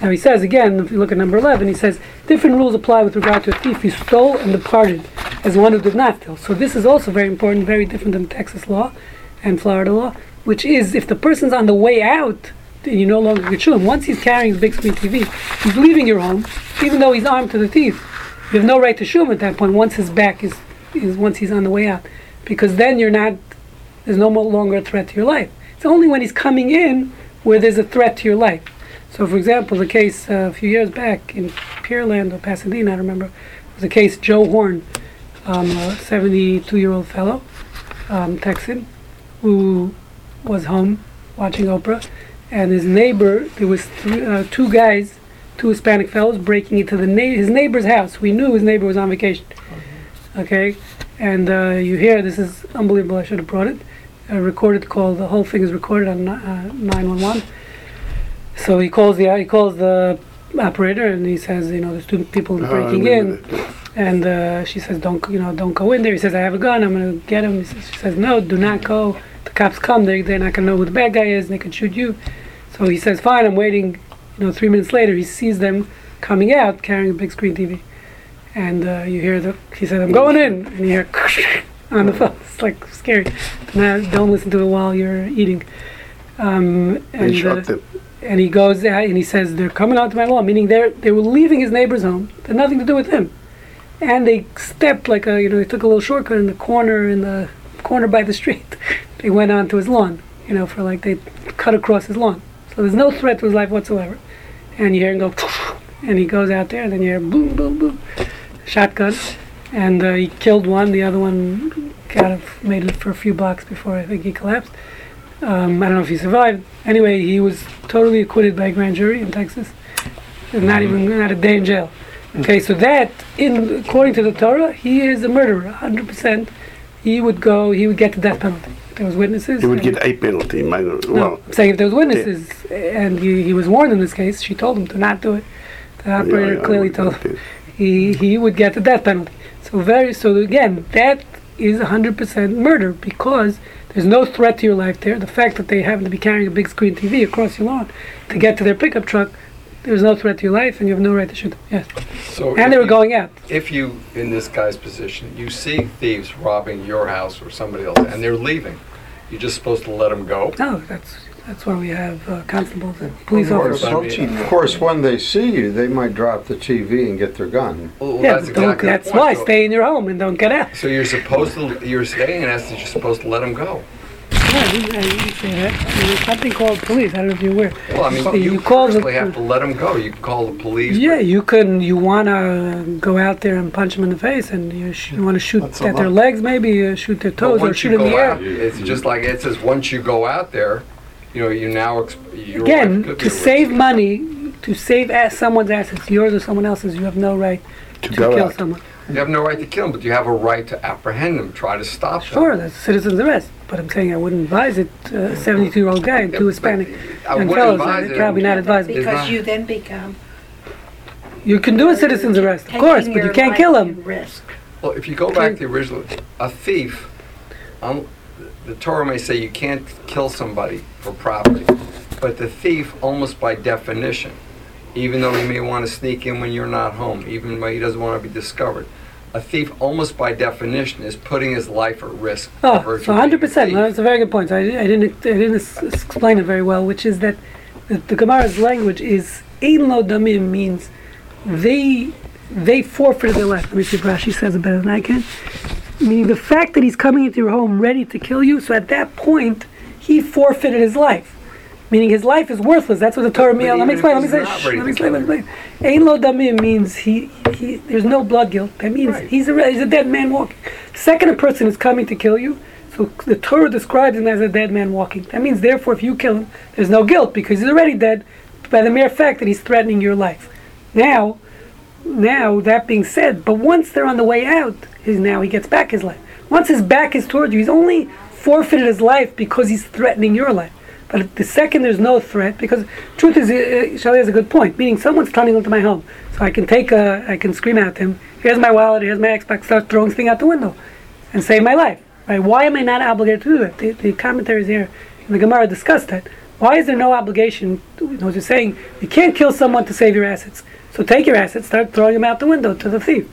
Now he says again, if you look at number 11, he says different rules apply with regard to a thief who stole and departed as one who did not steal. So this is also very important, very different than Texas law and Florida law, which is if the person's on the way out, then you no longer shoot him. Once he's carrying his big screen TV, he's leaving your home, even though he's armed to the teeth. You have no right to shoot him at that point. Once his back is, is once he's on the way out, because then you're not. There's no more longer a threat to your life. It's only when he's coming in where there's a threat to your life. So, for example, the case uh, a few years back in Pearland or Pasadena, I remember, was a case Joe Horn, um, a 72-year-old fellow, um, Texan, who was home watching Oprah, and his neighbor, there was th- uh, two guys, two Hispanic fellows, breaking into the na- his neighbor's house. We knew his neighbor was on vacation. Okay, and uh, you hear this is unbelievable. I should have brought it. A recorded call. The whole thing is recorded on uh, 911. So he calls the he calls the operator and he says, you know, there's two people breaking in. And uh, she says, "Don't you know? Don't go in there." He says, "I have a gun. I'm gonna get him." Says, she says, "No, do not go. The cops come. They they're not gonna know who the bad guy is. and They can shoot you." So he says, "Fine. I'm waiting." You know, three minutes later, he sees them coming out carrying a big screen TV, and uh, you hear the. He says, "I'm going in," and you hear (laughs) on the phone. It's like scary. Now, don't listen to it while you're eating. Um, and uh, and he goes out and he says they're coming out to my lawn, meaning they're they were leaving his neighbor's home. They had nothing to do with him, and they stepped like a you know they took a little shortcut in the corner in the corner by the street. (laughs) they went onto his lawn, you know, for like they cut across his lawn. So there's no threat to his life whatsoever. And you hear him go, (laughs) and he goes out there, and then you hear boom, boom, boom, shotgun, and uh, he killed one. The other one kind of made it for a few blocks before I think he collapsed. Um, I don't know if he survived. Anyway, he was totally acquitted by a grand jury in Texas. And Not even not a day in jail. Okay, so that, in according to the Torah, he is a murderer, 100%. He would go. He would get the death penalty. If there was witnesses. He would get a penalty. minor- no, Well, saying if there was witnesses, and he, he was warned in this case, she told him to not do it. The operator yeah, I clearly told him he he would get the death penalty. So very so again, that is 100% murder because there's no threat to your life there. The fact that they happen to be carrying a big screen TV across your lawn to get to their pickup truck, there's no threat to your life, and you have no right to shoot them. Yes, So and they were you- going out. If you, in this guy's position, you see thieves robbing your house or somebody else, and they're leaving, you're just supposed to let them go. No, that's that's why we have uh, constables and police Of course, officers. I mean- Of course, when they see you, they might drop the TV and get their gun. Well, Yeah, that's but don't, exactly that's why So- stay in your home and don't get out. So you're supposed to, you're staying in essence, you're supposed to let them go. Yeah, you, uh, you say that. There's something called police. I don't know if you're aware. Well, I mean, You you call the- personally have to let them go. You can call the police. Yeah, but- you can. You wanna go out there and punch them in the face, and you, sh- you wanna shoot That's at their lot. legs, maybe uh, shoot their but toes, or once shoot you in the go air. it's just like it says. Once you go out there, you know, you now ex- your Again, life could be to at save money, to save as someone's assets, yours or someone else's, you have no right To to go kill out. someone. You have no right to kill them, but you have a right to apprehend them, try to stop them. Sure, that's citizen's arrest. But I'm saying I wouldn't advise it. A 72-year-old guy and two Hispanic I young wouldn't fellows. advise it. probably not advisable. Because you then become. You can do a citizen's arrest, of taking course, but you your can't life kill in him. Risk. Well, if you go back to the original, a thief, um, the Torah may say you can't kill somebody for property, but the thief, almost by definition, even though he may want to sneak in when you're not home, even though he doesn't want to be discovered, a thief, almost by definition, is putting his life at risk. Oh, so of being a 100%. thief. No, that's a very good point. I, I didn't I didn't s- explain it very well, which is that the, the Gemara's language is ein lo damim means they they forfeited their life. Let me see if Rashi says it better than I can. Meaning the fact that he's coming into your home ready to kill you, so at that point he forfeited his life. Meaning his life is worthless. That's what the Torah means. Let me explain. Let me say. shh, Let me explain. Let me explain. Ein lo damim means he, he there's no blood guilt. That means Right. he's a he's a dead man walking. The second a person is coming to kill you, so the Torah describes him as a dead man walking. That means therefore if you kill him, there's no guilt because he's already dead by the mere fact that he's threatening your life. Now, now that being said, but once they're on the way out, is now he gets back his life. Once his back is towards you, he's only forfeited his life because he's threatening your life. But the second there's no threat, because truth is, uh, Shelley has a good point. Meaning, someone's turning into my home, so I can take a, I can scream at him. Here's my wallet. Here's my Xbox. Start throwing things out the window, and save my life. Right? Why am I not obligated to do that? The, the commentaries here in the Gemara discuss that. Why is there no obligation? You know, you're saying you can't kill someone to save your assets. So take your assets, start throwing them out the window to the thief.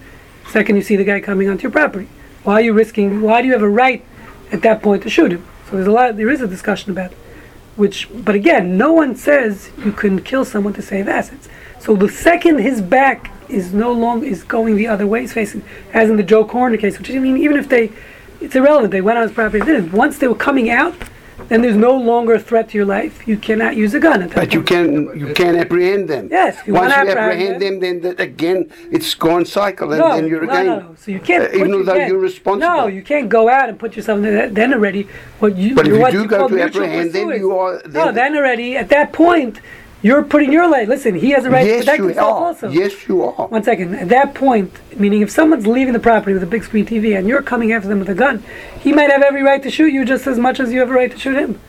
Second, you see the guy coming onto your property. Why are you risking? Why do you have a right at that point to shoot him? So there's a lot. There is a discussion about it. Which, but again, no one says you can kill someone to save assets. So the second his back is no longer is going the other way, he's facing, as in the Joe Horn case, which I mean, even if they, it's irrelevant. They went on his property. Once they were coming out, then there's no longer a threat to your life. You cannot use a gun at that But you can you can apprehend them. Yes, you Once you apprehend apprehend them, then that again it's gone cycle, and no, then you're no, again. no, no. So you can't. uh, put- even you though can't- you're responsible. No, you can't go out and put yourself in there. Then already, what you But if you do go to apprehend, pursuers. you are. no, Then, then already at that point, you're putting your life. Listen, he has a right to yes, protect you himself are. also. Yes, you are. One second. At that point, meaning if someone's leaving the property with a big screen TV and you're coming after them with a gun, he might have every right to shoot you just as much as you have a right to shoot him.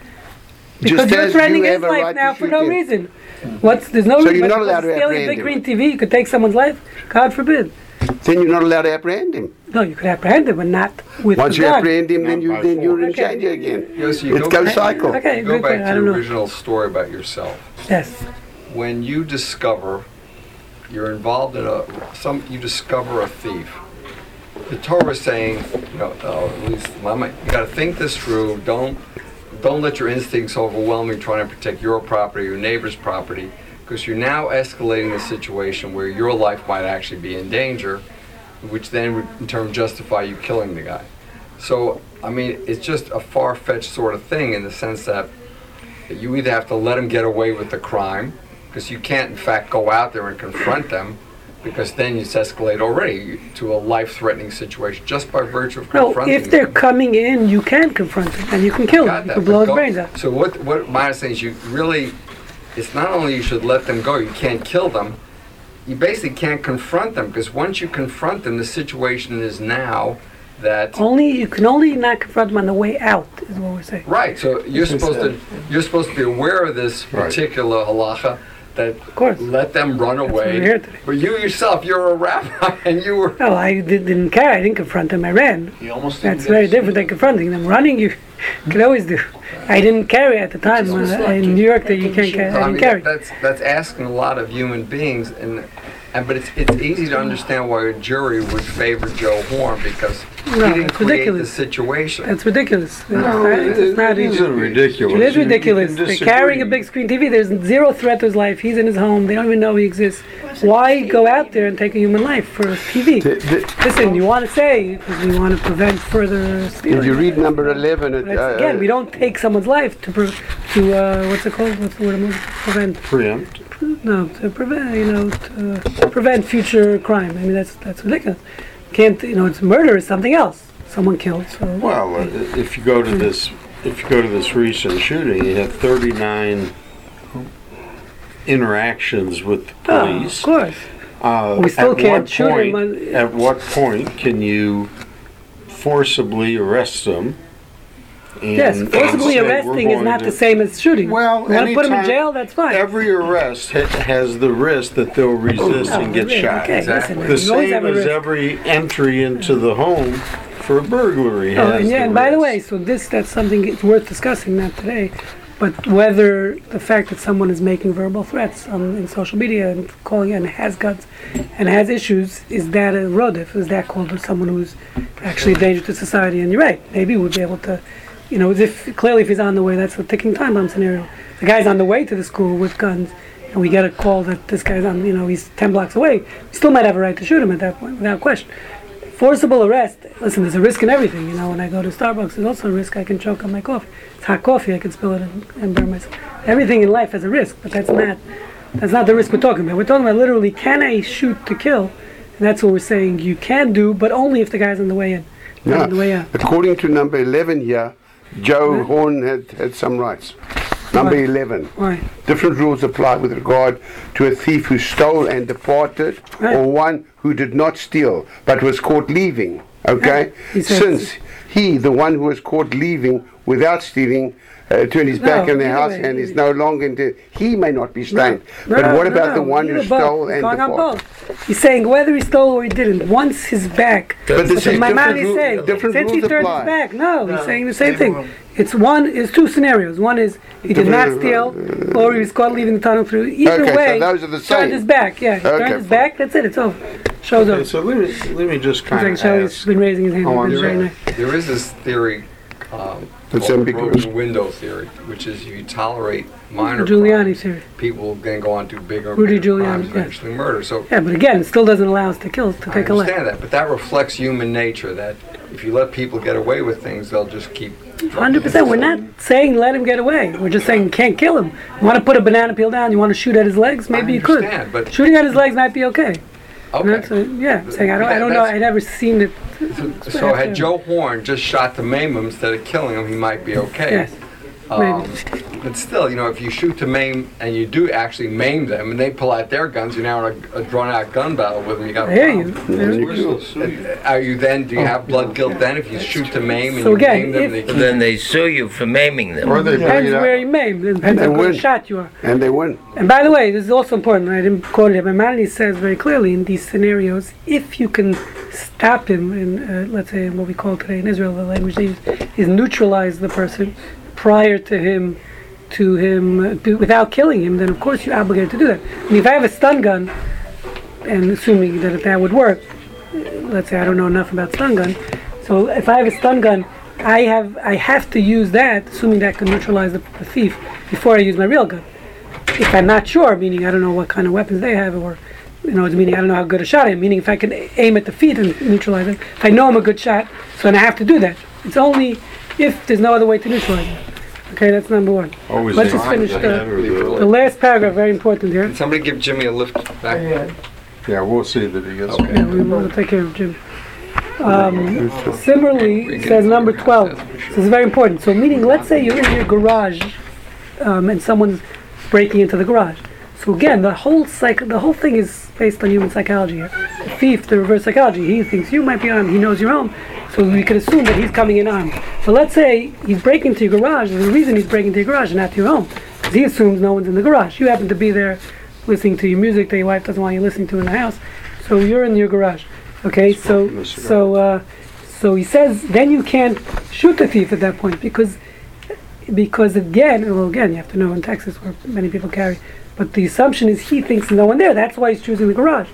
Because Just you're threatening you his life right now for no him. reason. What's there's no So reason. you're not allowed to stealing a big him. green TV, you could take someone's life. God forbid. Then you're not allowed to apprehend him. No, you could apprehend him, but not with Once the you gun. apprehend him, then you then you're in force. danger again. You know, so you It go goes back- cycle. Okay, Go good back point. I to don't your know. original story about yourself. Yes. When you discover you're involved in a some you discover a thief. The Torah is saying, you know, uh, at least Lama, you got to think this through. Don't don't let your instincts overwhelm you trying to protect your property, your neighbor's property, because you're now escalating the situation where your life might actually be in danger, which then would in turn justify you killing the guy. So, I mean, it's just a far-fetched sort of thing in the sense that you either have to let them get away with the crime, because you can't, in fact, go out there and confront them, because then it's escalate already to a life-threatening situation just by virtue of confronting them. No, if they're them. coming in, you can confront them and you can kill them. You can blow their brains out. So what, what my saying is you really, it's not only you should let them go, you can't kill them, you basically can't confront them, because once you confront them, the situation is now that Only you can only not confront them on the way out, is what we're saying. Right, so you're supposed to, you're supposed to be aware of this Right. particular halacha, that Of course. let them run why we're away. here today. But you yourself, you're a rabbi, (laughs) and you were, No, I did, didn't care. I didn't confront them. I ran. He almost That's very different than confronting them. Running, you (laughs) could always do. I didn't carry at the time. Uh, in New York, that you can't carry. I I didn't mean, carry. that's, that's asking a lot of human beings, and, and, but it's, it's easy to understand why a jury would favor Joe Horn, because he didn't it's create the situation. That's ridiculous. It's No, not- it's not it easy. isn't ridiculous. It is You- you ridiculous. can They're carrying a big screen TV. There's zero threat to his life. He's in his home. They don't even know he exists. Why go out there and take a human life for TV? The- the- Listen, you want to say because we want to prevent further If stealing. you read number 11, it, But uh, again, we don't take someone's life to pre- to uh, what's it called? What's the word? I'm looking for? Prevent. Preempt. No, to prevent. You know, to prevent future crime. I mean, that's that's ridiculous. Can't you know? It's murder is something else. Someone killed. So Well, uh, if you go to this, if you go to this recent shooting, you had 39 interactions with the Oh, of course. Uh, We still can't shoot him point- on- At what point can you forcibly arrest them? And- Yes, forcibly say, arresting is not to-" the same as shooting. Well, you want to put him in jail? That's fine. Every arrest ha- has the risk that they'll oh, resist Oh, and get yeah, shot. Okay, Exactly. listen, The you always have same as every entry into the home for a burglary Oh, has and yeah, and by the way, so this that's something it's worth discussing, not today, but whether the fact that someone is making verbal threats on in social media and calling and has guns and has issues is that a rodif? Is that called someone who's actually a danger to society? And you're right, maybe we'd be able to you know, if clearly if he's on the way, that's a ticking time bomb scenario. The guy's on the way to the school with guns, and we get a call that this guy's on, you know, he's 10 blocks away. We still might have a right to shoot him at that point, without question. Forcible arrest, listen, there's a risk in everything. You know, when I go to Starbucks, there's also a risk I can choke on my coffee. It's hot coffee, I can spill it and, and burn myself. Everything in life has a risk, but that's not that's not the risk we're talking about. We're talking about literally, can I shoot to kill? And that's what we're saying you can do, but only if the guy's on the way in, not on the way out. According to number 11 here, Joe Horn had, had some rights. Number Right. 11. Why? Different rules apply with regard to a thief who stole and departed, Right. or one who did not steal but was caught leaving. Okay? Since he, the one who was caught leaving without stealing, uh, turned his back No, on the house way, and is no longer in the, he may not be No, stained. no, but what no, about the one who either both. stole and going on both. He's saying whether he stole or he didn't. Once his back. But That's this what is my man is saying. different Since he rules turned apply. his back, no, he's saying the same same thing. rule. It's one. It's two scenarios. One is he did not Different- steal, or he was caught leaving the tunnel through. Either Okay, so way, those are the turned his back. Yeah, he Okay, turned his fine. back. That's it. It's over. Show's Okay, over. so let me, let me just He's kind like of Shelley's ask. been raising his hand. Oh, It's I'm very sorry. nice. There is this theory, um, It's called ambiguous. broken window theory, which is if you tolerate minor Giuliani crimes, theory. people then go on to bigger, Rudy bigger Giuliani, crimes, yeah. eventually murder. So Yeah, but again, it still doesn't allow us to kill, to I take a life. understand that, but that reflects human nature. That if you let people get away with things, they'll just keep. Hundred percent. We're not saying let him get away. We're just saying can't kill him. You want to put a banana peel down? You want to shoot at his legs? Maybe I you could. understand, but- shooting at his legs might be okay. That's Okay. a, yeah. I'm saying I don't. I don't know. That's- I'd never seen it. So had Joe Horn just shot the maim him instead of killing him, he might be okay. Yes. Um, but still, you know, if you shoot to maim and you do actually maim them, and they pull out their guns, you're now in a, a drawn-out gun battle with them. You got. I hear you. We're still suing. Are you then? Do you have blood guilt then if you shoot to maim and So you again, maim them? if- They then they sue you for maiming them. Or they bring Depends it where you maimed. It depends And how good win. shot you are. And they win. And by the way, this is also important. I didn't quote it, but Maimonides says very clearly in these scenarios, if you can stop him in, uh, let's say, what we call today in Israel, the language they use, is neutralize the person prior to him, to him, to, without killing him, then of course you're obligated to do that. I mean, if I have a stun gun, and assuming that that would work, let's say I don't know enough about stun gun, so if I have a stun gun, I have I have to use that, assuming that can neutralize the, the thief, before I use my real gun if I'm not sure, meaning I don't know what kind of weapons they have, or you know, meaning I don't know how good a shot I am, meaning if I can aim at the feet and neutralize it, if I know I'm a good shot, so then I have to do that. It's only if there's no other way to neutralize it. Okay, that's number one. Always Let's just finish the, the the- last paragraph, very important here. Can somebody give Jimmy a lift back? Yeah, we'll see that he gets. Okay. Yeah, we will take care of Jim. Um, similarly, says number 12. This is very important. So, meaning, let's say you're in your garage um, and someone's breaking into the garage. So again, the whole psych- the whole thing is based on human psychology here. The thief, the reverse psychology. He thinks you might be armed. He knows you're home, so we could assume that he's coming in armed. But let's say he's breaking into your garage. There's a reason he's breaking into your garage and not to your home, because he assumes no one's in the garage. You happen to be there, listening to your music that your wife doesn't want you listening to in the house. So you're in your garage. Okay, so Smoking a cigar. so uh, so he says then you can't shoot the thief at that point because because again, well, again, you have to know in Texas where many people carry, but the assumption is he thinks no one there. That's why he's choosing the garage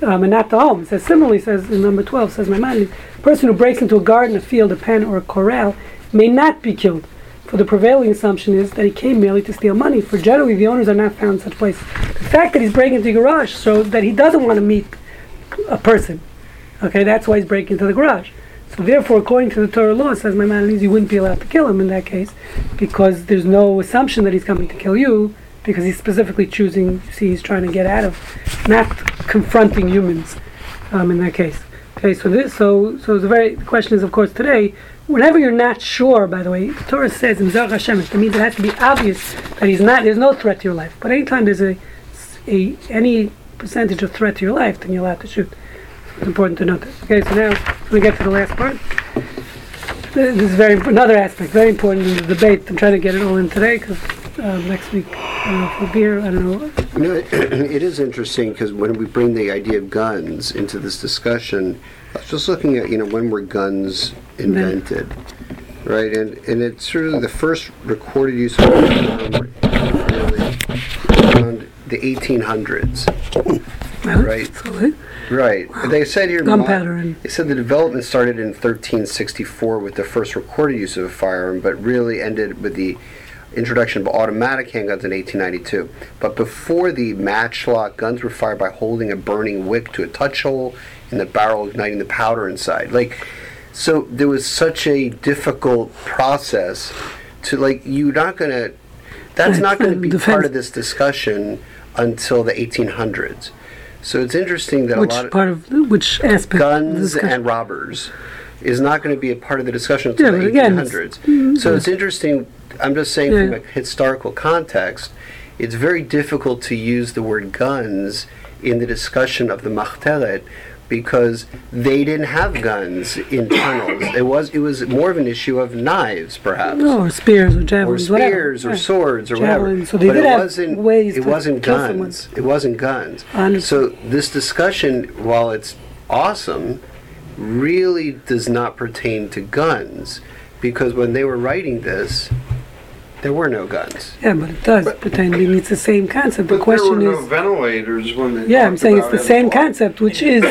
um, and not the home. It says similarly says in number twelve says my man, person who breaks into a garden, a field, a pen, or a corral may not be killed. For the prevailing assumption is that he came merely to steal money. For generally, the owners are not found in such places. The fact that he's breaking into the garage shows that he doesn't want to meet a person. Okay, that's why he's breaking into the garage. So therefore, according to the Torah law, says Maimonides, you wouldn't be allowed to kill him in that case, because there's no assumption that he's coming to kill you, because he's specifically choosing. You See, he's trying to get out of, not confronting humans, um, in that case. Okay, so this, so so the very the question is, of course, today. Whenever you're not sure, by the way, the Torah says in Hashem, it means it has to be obvious that he's not. There's no threat to your life. But anytime there's a, a any percentage of threat to your life, then you're allowed to shoot. It's important to note that. Okay, so now we get to the last part. This is very another aspect, very important in the debate. I'm trying to get it all in today because um, next week I don't know if we'll be here. I don't know. You know, (clears throat) it is interesting because when we bring the idea of guns into this discussion, I was just looking at, you know, when were guns invented, right? And and it's sort of the first recorded use of really around the 1800s, Well, Right. So, uh, Right. They said here. Gunpowder They said the development started in 1364 with the first recorded use of a firearm, but really ended with the introduction of automatic handguns in 1892. But before the matchlock, guns were fired by holding a burning wick to a touch hole in the barrel, igniting the powder inside. Like, so there was such a difficult process to like. You're not gonna. That's not going to be (laughs) defense. part of this discussion until the 1800s. So it's interesting that which a lot of part of which aspect? guns and robbers is not going to be a part of the discussion until Yeah, the but again, it's- 1800s. Mm-hmm. So it's interesting. I'm just saying Yeah. from a historical context, it's very difficult to use the word guns in the discussion of the Machteret because they didn't have guns in tunnels. (coughs) It was it was more of an issue of knives, perhaps. No, or spears or Or javelins, whatever. spears or Yeah. swords or Javelins. So whatever. they but it have wasn't ways it to wasn't kill guns. someone. It wasn't guns. So this discussion, while it's awesome, really does not pertain to guns because when they were writing this, there were no guns. Yeah, but it does pertain. I mean, it's the same concept. The But question there were no is, ventilators when they yeah, I'm saying it's the same M12. concept, which is,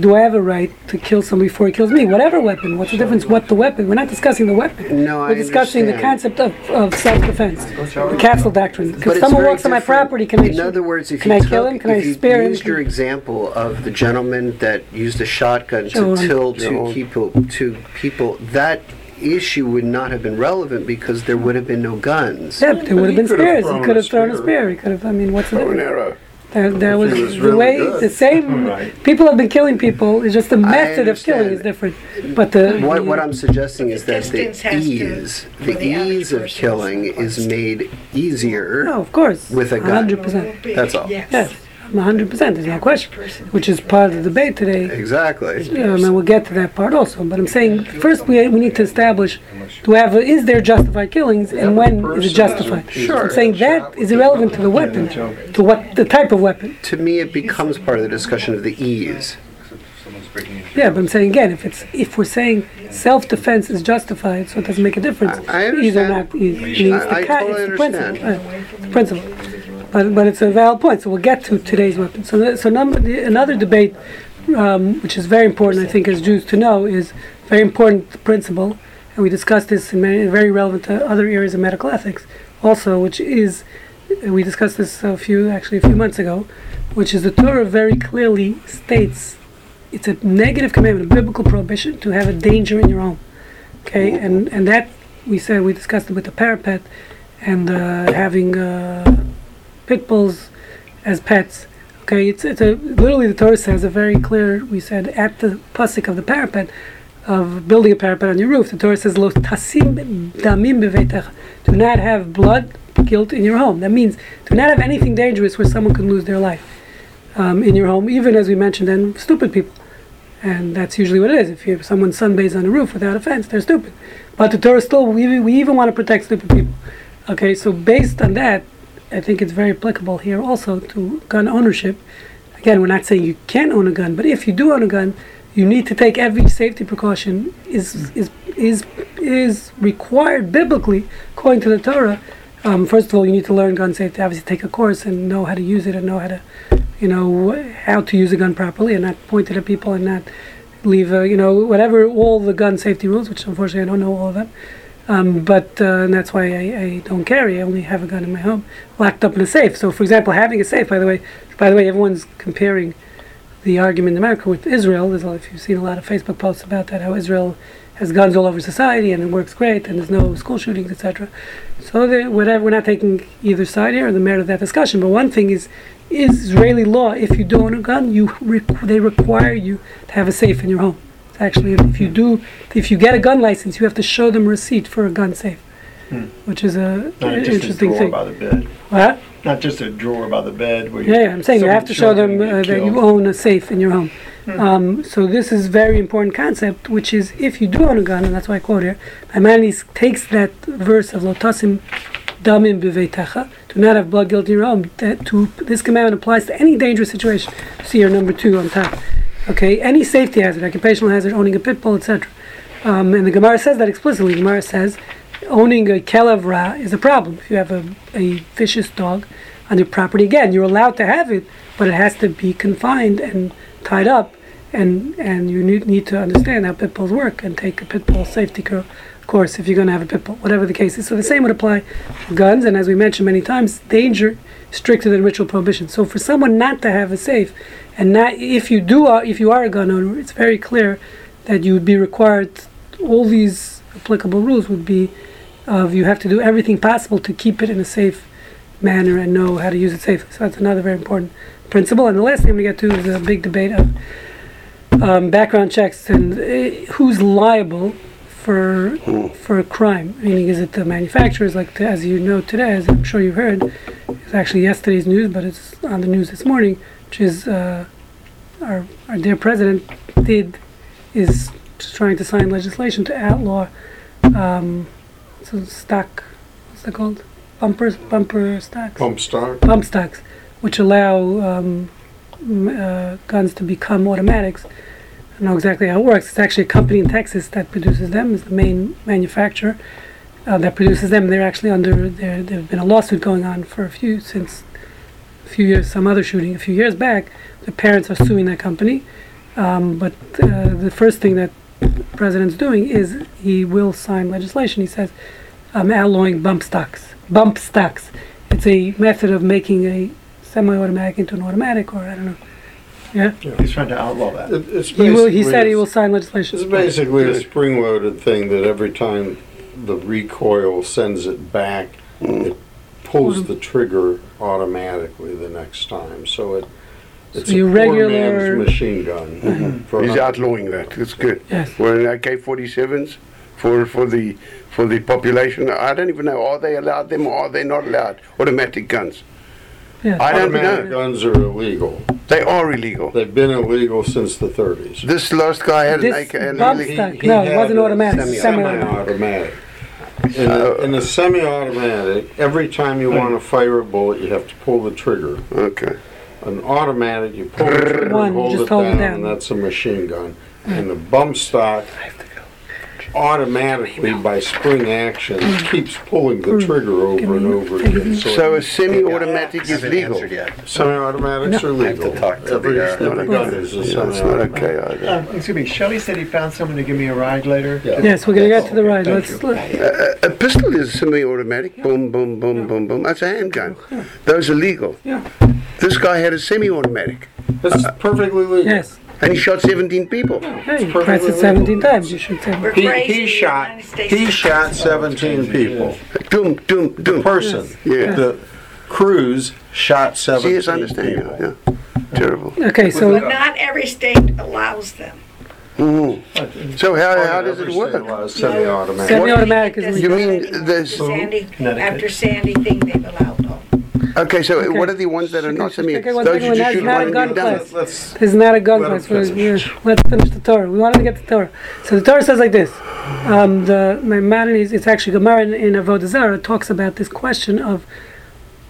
do I have a right to kill somebody before he kills me? Whatever weapon. What's the difference? What the weapon? We're not discussing the weapon. No, I We're discussing the concept of, of self-defense, the castle doctrine. Because someone very walks on my property, can I In shoot other him? words, if Can you I took, kill him? Can if I you spare him? used your example of the gentleman that used a shotgun Sure. to kill two people, two people, that issue would not have been relevant because there would have been no guns. Yeah, but there would have been He could have spears. He thrown could a have thrown a spear. spear. He could have. I mean, what's the Bow difference? arrow. That, that If was he was the really way. good. The same. (laughs) Right. People have been killing people. It's just the method of killing is different. But the What, what I'm mm-hmm. suggesting is that the distance has to- ease, the the ease of killing is is made easier no, of course, with a gun. hundred percent. That's all. Yes. Yes, hundred percent. There's no question. Which is part of the debate today. Exactly. Um, and we'll get to that part also. But I'm saying first we, we need to establish: Do I have is there justified killings, and when is it justified? Sure. I'm saying that is irrelevant to the weapon, to what the type of weapon. To me, it becomes part of the discussion of the ease. Someone's breaking into Yeah, but I'm saying again, if it's if we're saying self-defense is justified, so it doesn't make a difference. I- I Either understand. not. I mean, I- I totally principle. understand. the principle. But but it's a valid point. So we'll get to today's weapon. So so number the, another debate, um, which is very important, I think, as Jews to know, is very important principle, and we discussed this in many very relevant to other areas of medical ethics, also, which is we discussed this a few actually a few months ago, which is the Torah very clearly states it's a negative commandment, a biblical prohibition to have a danger in your home. Okay, and and that we said we discussed it with the parapet and uh, having uh, pit bulls as pets. Okay, it's it's a literally the Torah says a very clear. We said at the pasuk of the parapet of building a parapet on your roof. The Torah says lo tasim damim beveitecha. Do not have blood guilt in your home. That means do not have anything dangerous where someone could lose their life um, in your home. Even as we mentioned, and stupid people. And that's usually what it is. If you have someone sunbathes on a roof without a fence, they're stupid. But the Torah still, we, we even want to protect stupid people. Okay, so based on that, I think it's very applicable here also to gun ownership. Again, we're not saying you can't own a gun, but if you do own a gun, you need to take every safety precaution is is is is required biblically according to the Torah. Um, first of all, you need to learn gun safety. Obviously, take a course and know how to use it and know how to, you know, how to use a gun properly and not point it at people and not leave, you know, whatever all the gun safety rules, which unfortunately I don't know all of them. Um, but uh, that's why I, I don't carry. I only have a gun in my home, locked up in a safe. So, for example, having a safe. By the way, by the way, everyone's comparing the argument in America with Israel. There's, a- if you've seen a lot of Facebook posts about that, how Israel has guns all over society and it works great, and there's no school shootings, etc. So, whatever, we're not taking either side here or the merit of that discussion. But one thing is, is Israeli law. If you don't own a gun, you requ- they require you to have a safe in your home. It's actually, if you do, if you get a gun license, you have to show them receipt for a gun safe, Hmm. which is a Not just a interesting drawer thing. by the bed. What? Not just a drawer by the bed where you. Yeah, yeah, I'm saying you have to show them uh, that you own a safe in your home. Um, so this is very important concept, which is if you do own a gun, and that's why I quote here, Maimonides takes that verse of Lotasim Damim Beveitecha, do not have blood guilt in your home. That to this commandment applies to any dangerous situation. See here number two on top. Okay, any safety hazard, occupational hazard, owning a pit bull, etc. Um, and the Gemara says that explicitly. The Gemara says owning a kelev ra is a problem. If you have a, a vicious dog on your property, again, you're allowed to have it, but it has to be confined and tied up, and and you need, need to understand how pit bulls work and take a pit bull safety cur- course if you're going to have a pit bull, whatever the case is. So the same would apply to guns, and as we mentioned many times, danger stricter than ritual prohibition. So for someone not to have a safe, and not if you do uh, if you are a gun owner, it's very clear that you would be required. All these applicable rules would be of you have to do everything possible to keep it in a safe manner and know how to use it safely. So that's another very important principle. And the last thing we get to is a big debate of um, background checks and uh, who's liable for for a crime. Meaning, is it the manufacturers? Like the, as you know today, as I'm sure you've heard, it's actually yesterday's news, but it's on the news this morning, which is uh, our our dear president did is trying to sign legislation to outlaw um, so stock. What's that called? Bumpers, bumper stocks Pump stock. bump stocks, which allow um, m- uh, guns to become automatics. I don't know exactly how it works. It's actually a company in Texas that produces them. Is the main manufacturer uh, that produces them. They're actually under. There, there's been a lawsuit going on for a few since a few years. Some other shooting a few years back. The parents are suing that company. Um, but uh, the first thing that the president's doing is he will sign legislation. He says um, outlawing bump stocks. Bump stocks. It's a method of making a semi-automatic into an automatic, or I don't know. Yeah, He's trying to outlaw that. It- It's he will. He said he will sign legislation. It's basically a spring-loaded thing that every time the recoil sends it back, mm. it pulls mm-hmm. the trigger automatically the next time. So it it's So you a poor regular- man's machine gun. Mm-hmm. for He's outlawing that. It's good. Yes. Well, in AK-47s for for the for the population, I don't even know are they allowed them or are they not allowed automatic guns? Yeah. I don't Automatic know. guns are illegal. They are illegal. They've been illegal since the 30s. This last guy had an This AK and bump he- stock- No, it had wasn't a automatic, Semi-automatic. In a, uh, in a semi-automatic, every time you want to fire a bullet, you have to pull the trigger. Okay. An automatic, you pull the trigger One, and you hold just it hold it down, down. and that's a machine gun. And the bump stock automatically, by spring action, keeps pulling the trigger over and over again. So a semi-automatic is legal. Semi-automatics are legal. talk to Every, the, uh, every gun is a Yeah, it's not semi-automatic. okay either. Um, excuse me, Shelley said he found someone to give me a ride later. Yeah. Yes, we're gonna get to the ride. Thank Let's. you. Let, A, a pistol is semi-automatic. Boom, boom, boom, boom, boom. That's a handgun. Those are legal. Yeah. This guy had a semi-automatic, It's perfectly legal. yes. And he shot 17 people. Hey, you perfectly press it legal. 17 times. You should say. He, he shot, he shot 17 people. Doom, doom, The doom. person, Yeah. the Cruz shot See, yes, 17 I understand. people. Yeah, yeah. Terrible. Okay, so Not every state allows them. Mhm. So how, how does it Every state work? allows Semi-automatic. semi-automatic is. You legal. mean this? Sandy, Connecticut. after Sandy thing, they've allowed them. Okay, so Okay. what are the ones that are not semi? Okay, one Those second, you just shoot not one a and gun class. Let's, This is not a gun Let him class. We're, finish. we're, let's finish the Torah. We wanted to get the Torah. So the Torah says like this. Um, the Maimonides, it's actually Gemara in, in Avodah Zarah talks about this question of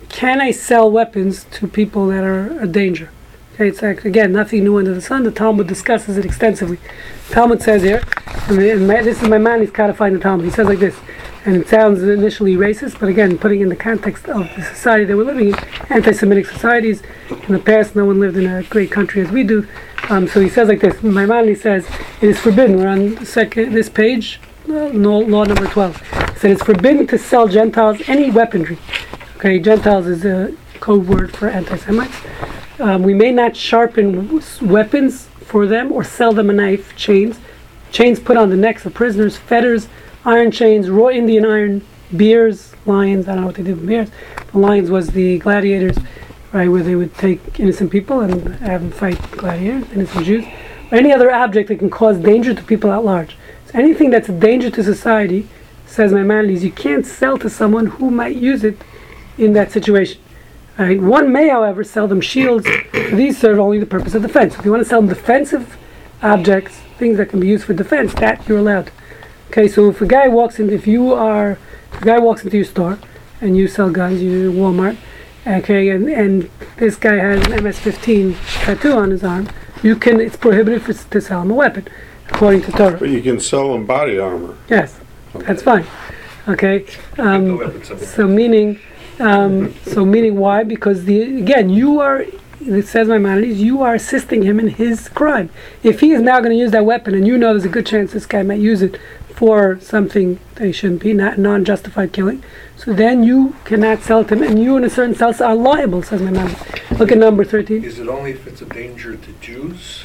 can I sell weapons to people that are a danger? Okay, it's like, again nothing new under the sun. The Talmud discusses it extensively. Talmud says here, and the- and my- this is Maimonides codifying the Talmud. He says like this, and it sounds initially racist, but again, putting in the context of the society that we're living in, anti-Semitic societies. In the past, no one lived in a great country as we do. Um, so he says like this. Maimonides says it is forbidden. We're on second this page, uh, law number twelve. Said it's forbidden to sell Gentiles any weaponry. Okay, Gentiles is a code word for anti-Semites. Um, we may not sharpen weapons for them or sell them a knife, chains, chains put on the necks of prisoners, fetters, iron chains, raw Indian iron, beers, lions. I don't know what they did with beers. The lions was the gladiators, right, where they would take innocent people and have them fight gladiators, innocent Jews, or any other object that can cause danger to people at large. So anything that's a danger to society, says Maimonides, you can't sell to someone who might use it in that situation. Right. One may, however, sell them shields. These serve only the purpose of defense. If you want to sell them defensive objects, things that can be used for defense, that you're allowed. Okay, so if a guy walks in, if you are, if a guy walks into your store and you sell guns, you Walmart, okay, and, and this guy has an MS-15 tattoo on his arm, you can, it's prohibited for, to sell him a weapon, according to Torah. but you can sell him body armor. Yes, that's fine. Okay, um, so meaning, um, so meaning why? Because the again, you are it says my Maimonides, you are assisting him in his crime. If he is now going to use that weapon, and you know there's a good chance this guy might use it for something they shouldn't be, not non-justified killing, so then you cannot sell him, and you, in a certain sense, are liable. Says Maimonides. Look at number thirteen. Is it only if it's a danger to Jews?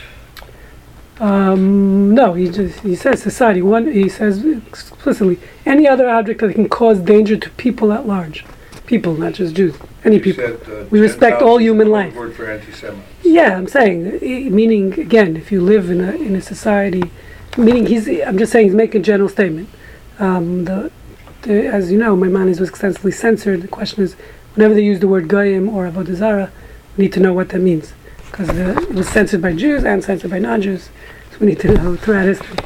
Um, no, he just he says society. One, he says explicitly any other object that can cause danger to people at large, people, not just Jews, any You people. said, uh, We respect all human life. Word for anti-Semites. Yeah, I'm saying, i- meaning again, if you live in a in a society, meaning he's. I'm just saying he's making a general statement. Um, the, the as you know, my Maimonides was extensively censored. The question is, whenever they use the word goyim or avodah zara, we need to know what that means because it was censored by Jews and censored by non-Jews. So we need to know (laughs) throughout history.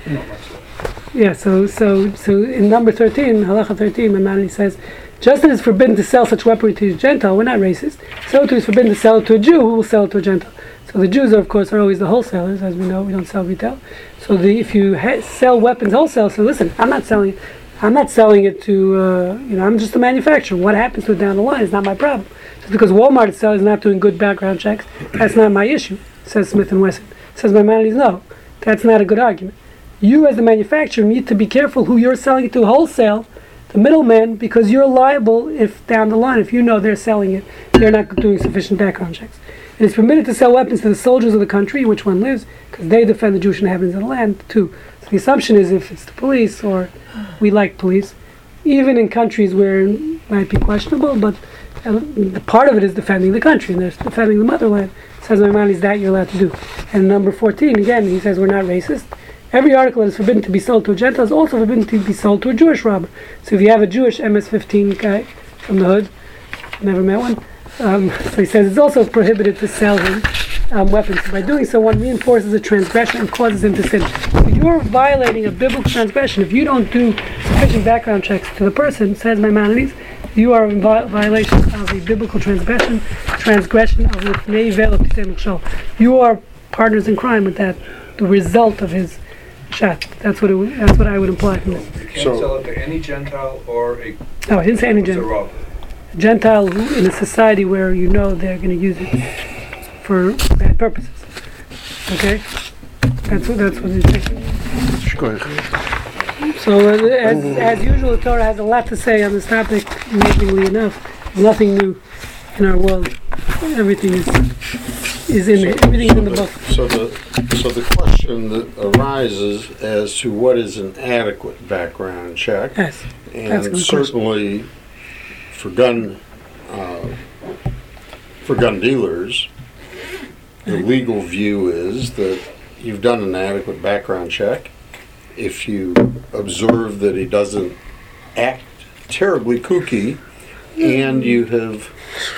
Yeah, so so so in number thirteen, halacha thirteen, Maimonides says, just as it's forbidden to sell such weaponry to a Gentile, we're not racist. So too it's forbidden to sell it to a Jew who will sell it to a Gentile. So the Jews, are, of course, are always the wholesalers, as we know. We don't sell retail. So the, if you ha- sell weapons wholesale, so listen, I'm not selling, I'm not selling it to, uh, you know, I'm just a manufacturer. What happens to it down the line is not my problem. Just because Walmart itself is not doing good background checks, that's not my issue. Says Smith and Wesson. Says Maimonides, no, that's not a good argument. You, as the manufacturer, need to be careful who you're selling it to wholesale, the middleman, because you're liable if down the line, if you know they're selling it, they're not doing sufficient background checks. It is permitted to sell weapons to the soldiers of the country in which one lives, because they defend the Jewish inhabitants of the land too. So the assumption is if it's the police or we like police, even in countries where it might be questionable, but uh, part of it is defending the country and they're defending the motherland. Says Maimonides that you're allowed to do. And number 14, again, he says we're not racist. Every article that is forbidden to be sold to a Gentile is also forbidden to be sold to a Jewish robber. So if you have a Jewish MS-15 guy from the hood, never met one, um, so he says it's also prohibited to sell him um, weapons. By doing so, one reinforces a transgression and causes him to sin. So you're violating a biblical transgression. If you don't do sufficient background checks to the person, says Maimonides, you are in vi- violation of a biblical transgression, transgression of lifnei vel pisei muksal. You are partners in crime with that, the result of his shot. That's what it, would- that's what I would imply from this. You can't So- sell it to any Gentile or a, No, I didn't say any Gentile. Gentile who, in a society where you know they're going to use it for bad purposes. Okay, that's what that's what he's saying. So uh, as, as usual, the Torah has a lot to say on this topic. Amazingly enough, nothing new in our world. Everything is is in it. Everything is in the book. So the, so the question that arises as to what is an adequate background check, Yes, and good question. For gun, uh, for gun dealers, the legal view is that you've done an adequate background check. If you observe that he doesn't act terribly kooky, and you have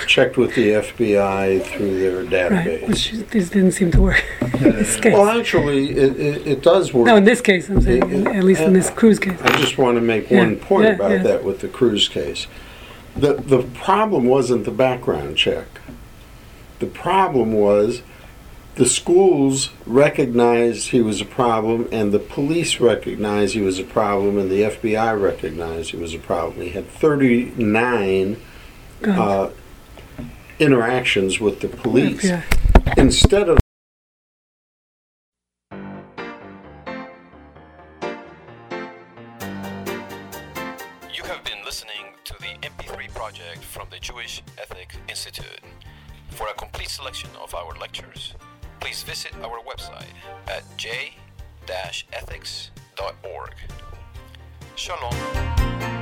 checked with the FBI through their right. database. Which this didn't seem to work (laughs) in this case. Well, actually, it, it, it does work. No, in this case, I'm saying, it- at least in this Cruz case. I just want to make Yeah, one point yeah, about yeah. that with the Cruz case. The, the problem wasn't the background check. The problem was the schools recognized he was a problem, and the police recognized he was a problem, and the FBI recognized he was a problem. He had 39 uh, interactions with the police. FBI. Instead of project from the Jewish Ethic Institute. For a complete selection of our lectures, please visit our website at j-ethics.org. Shalom.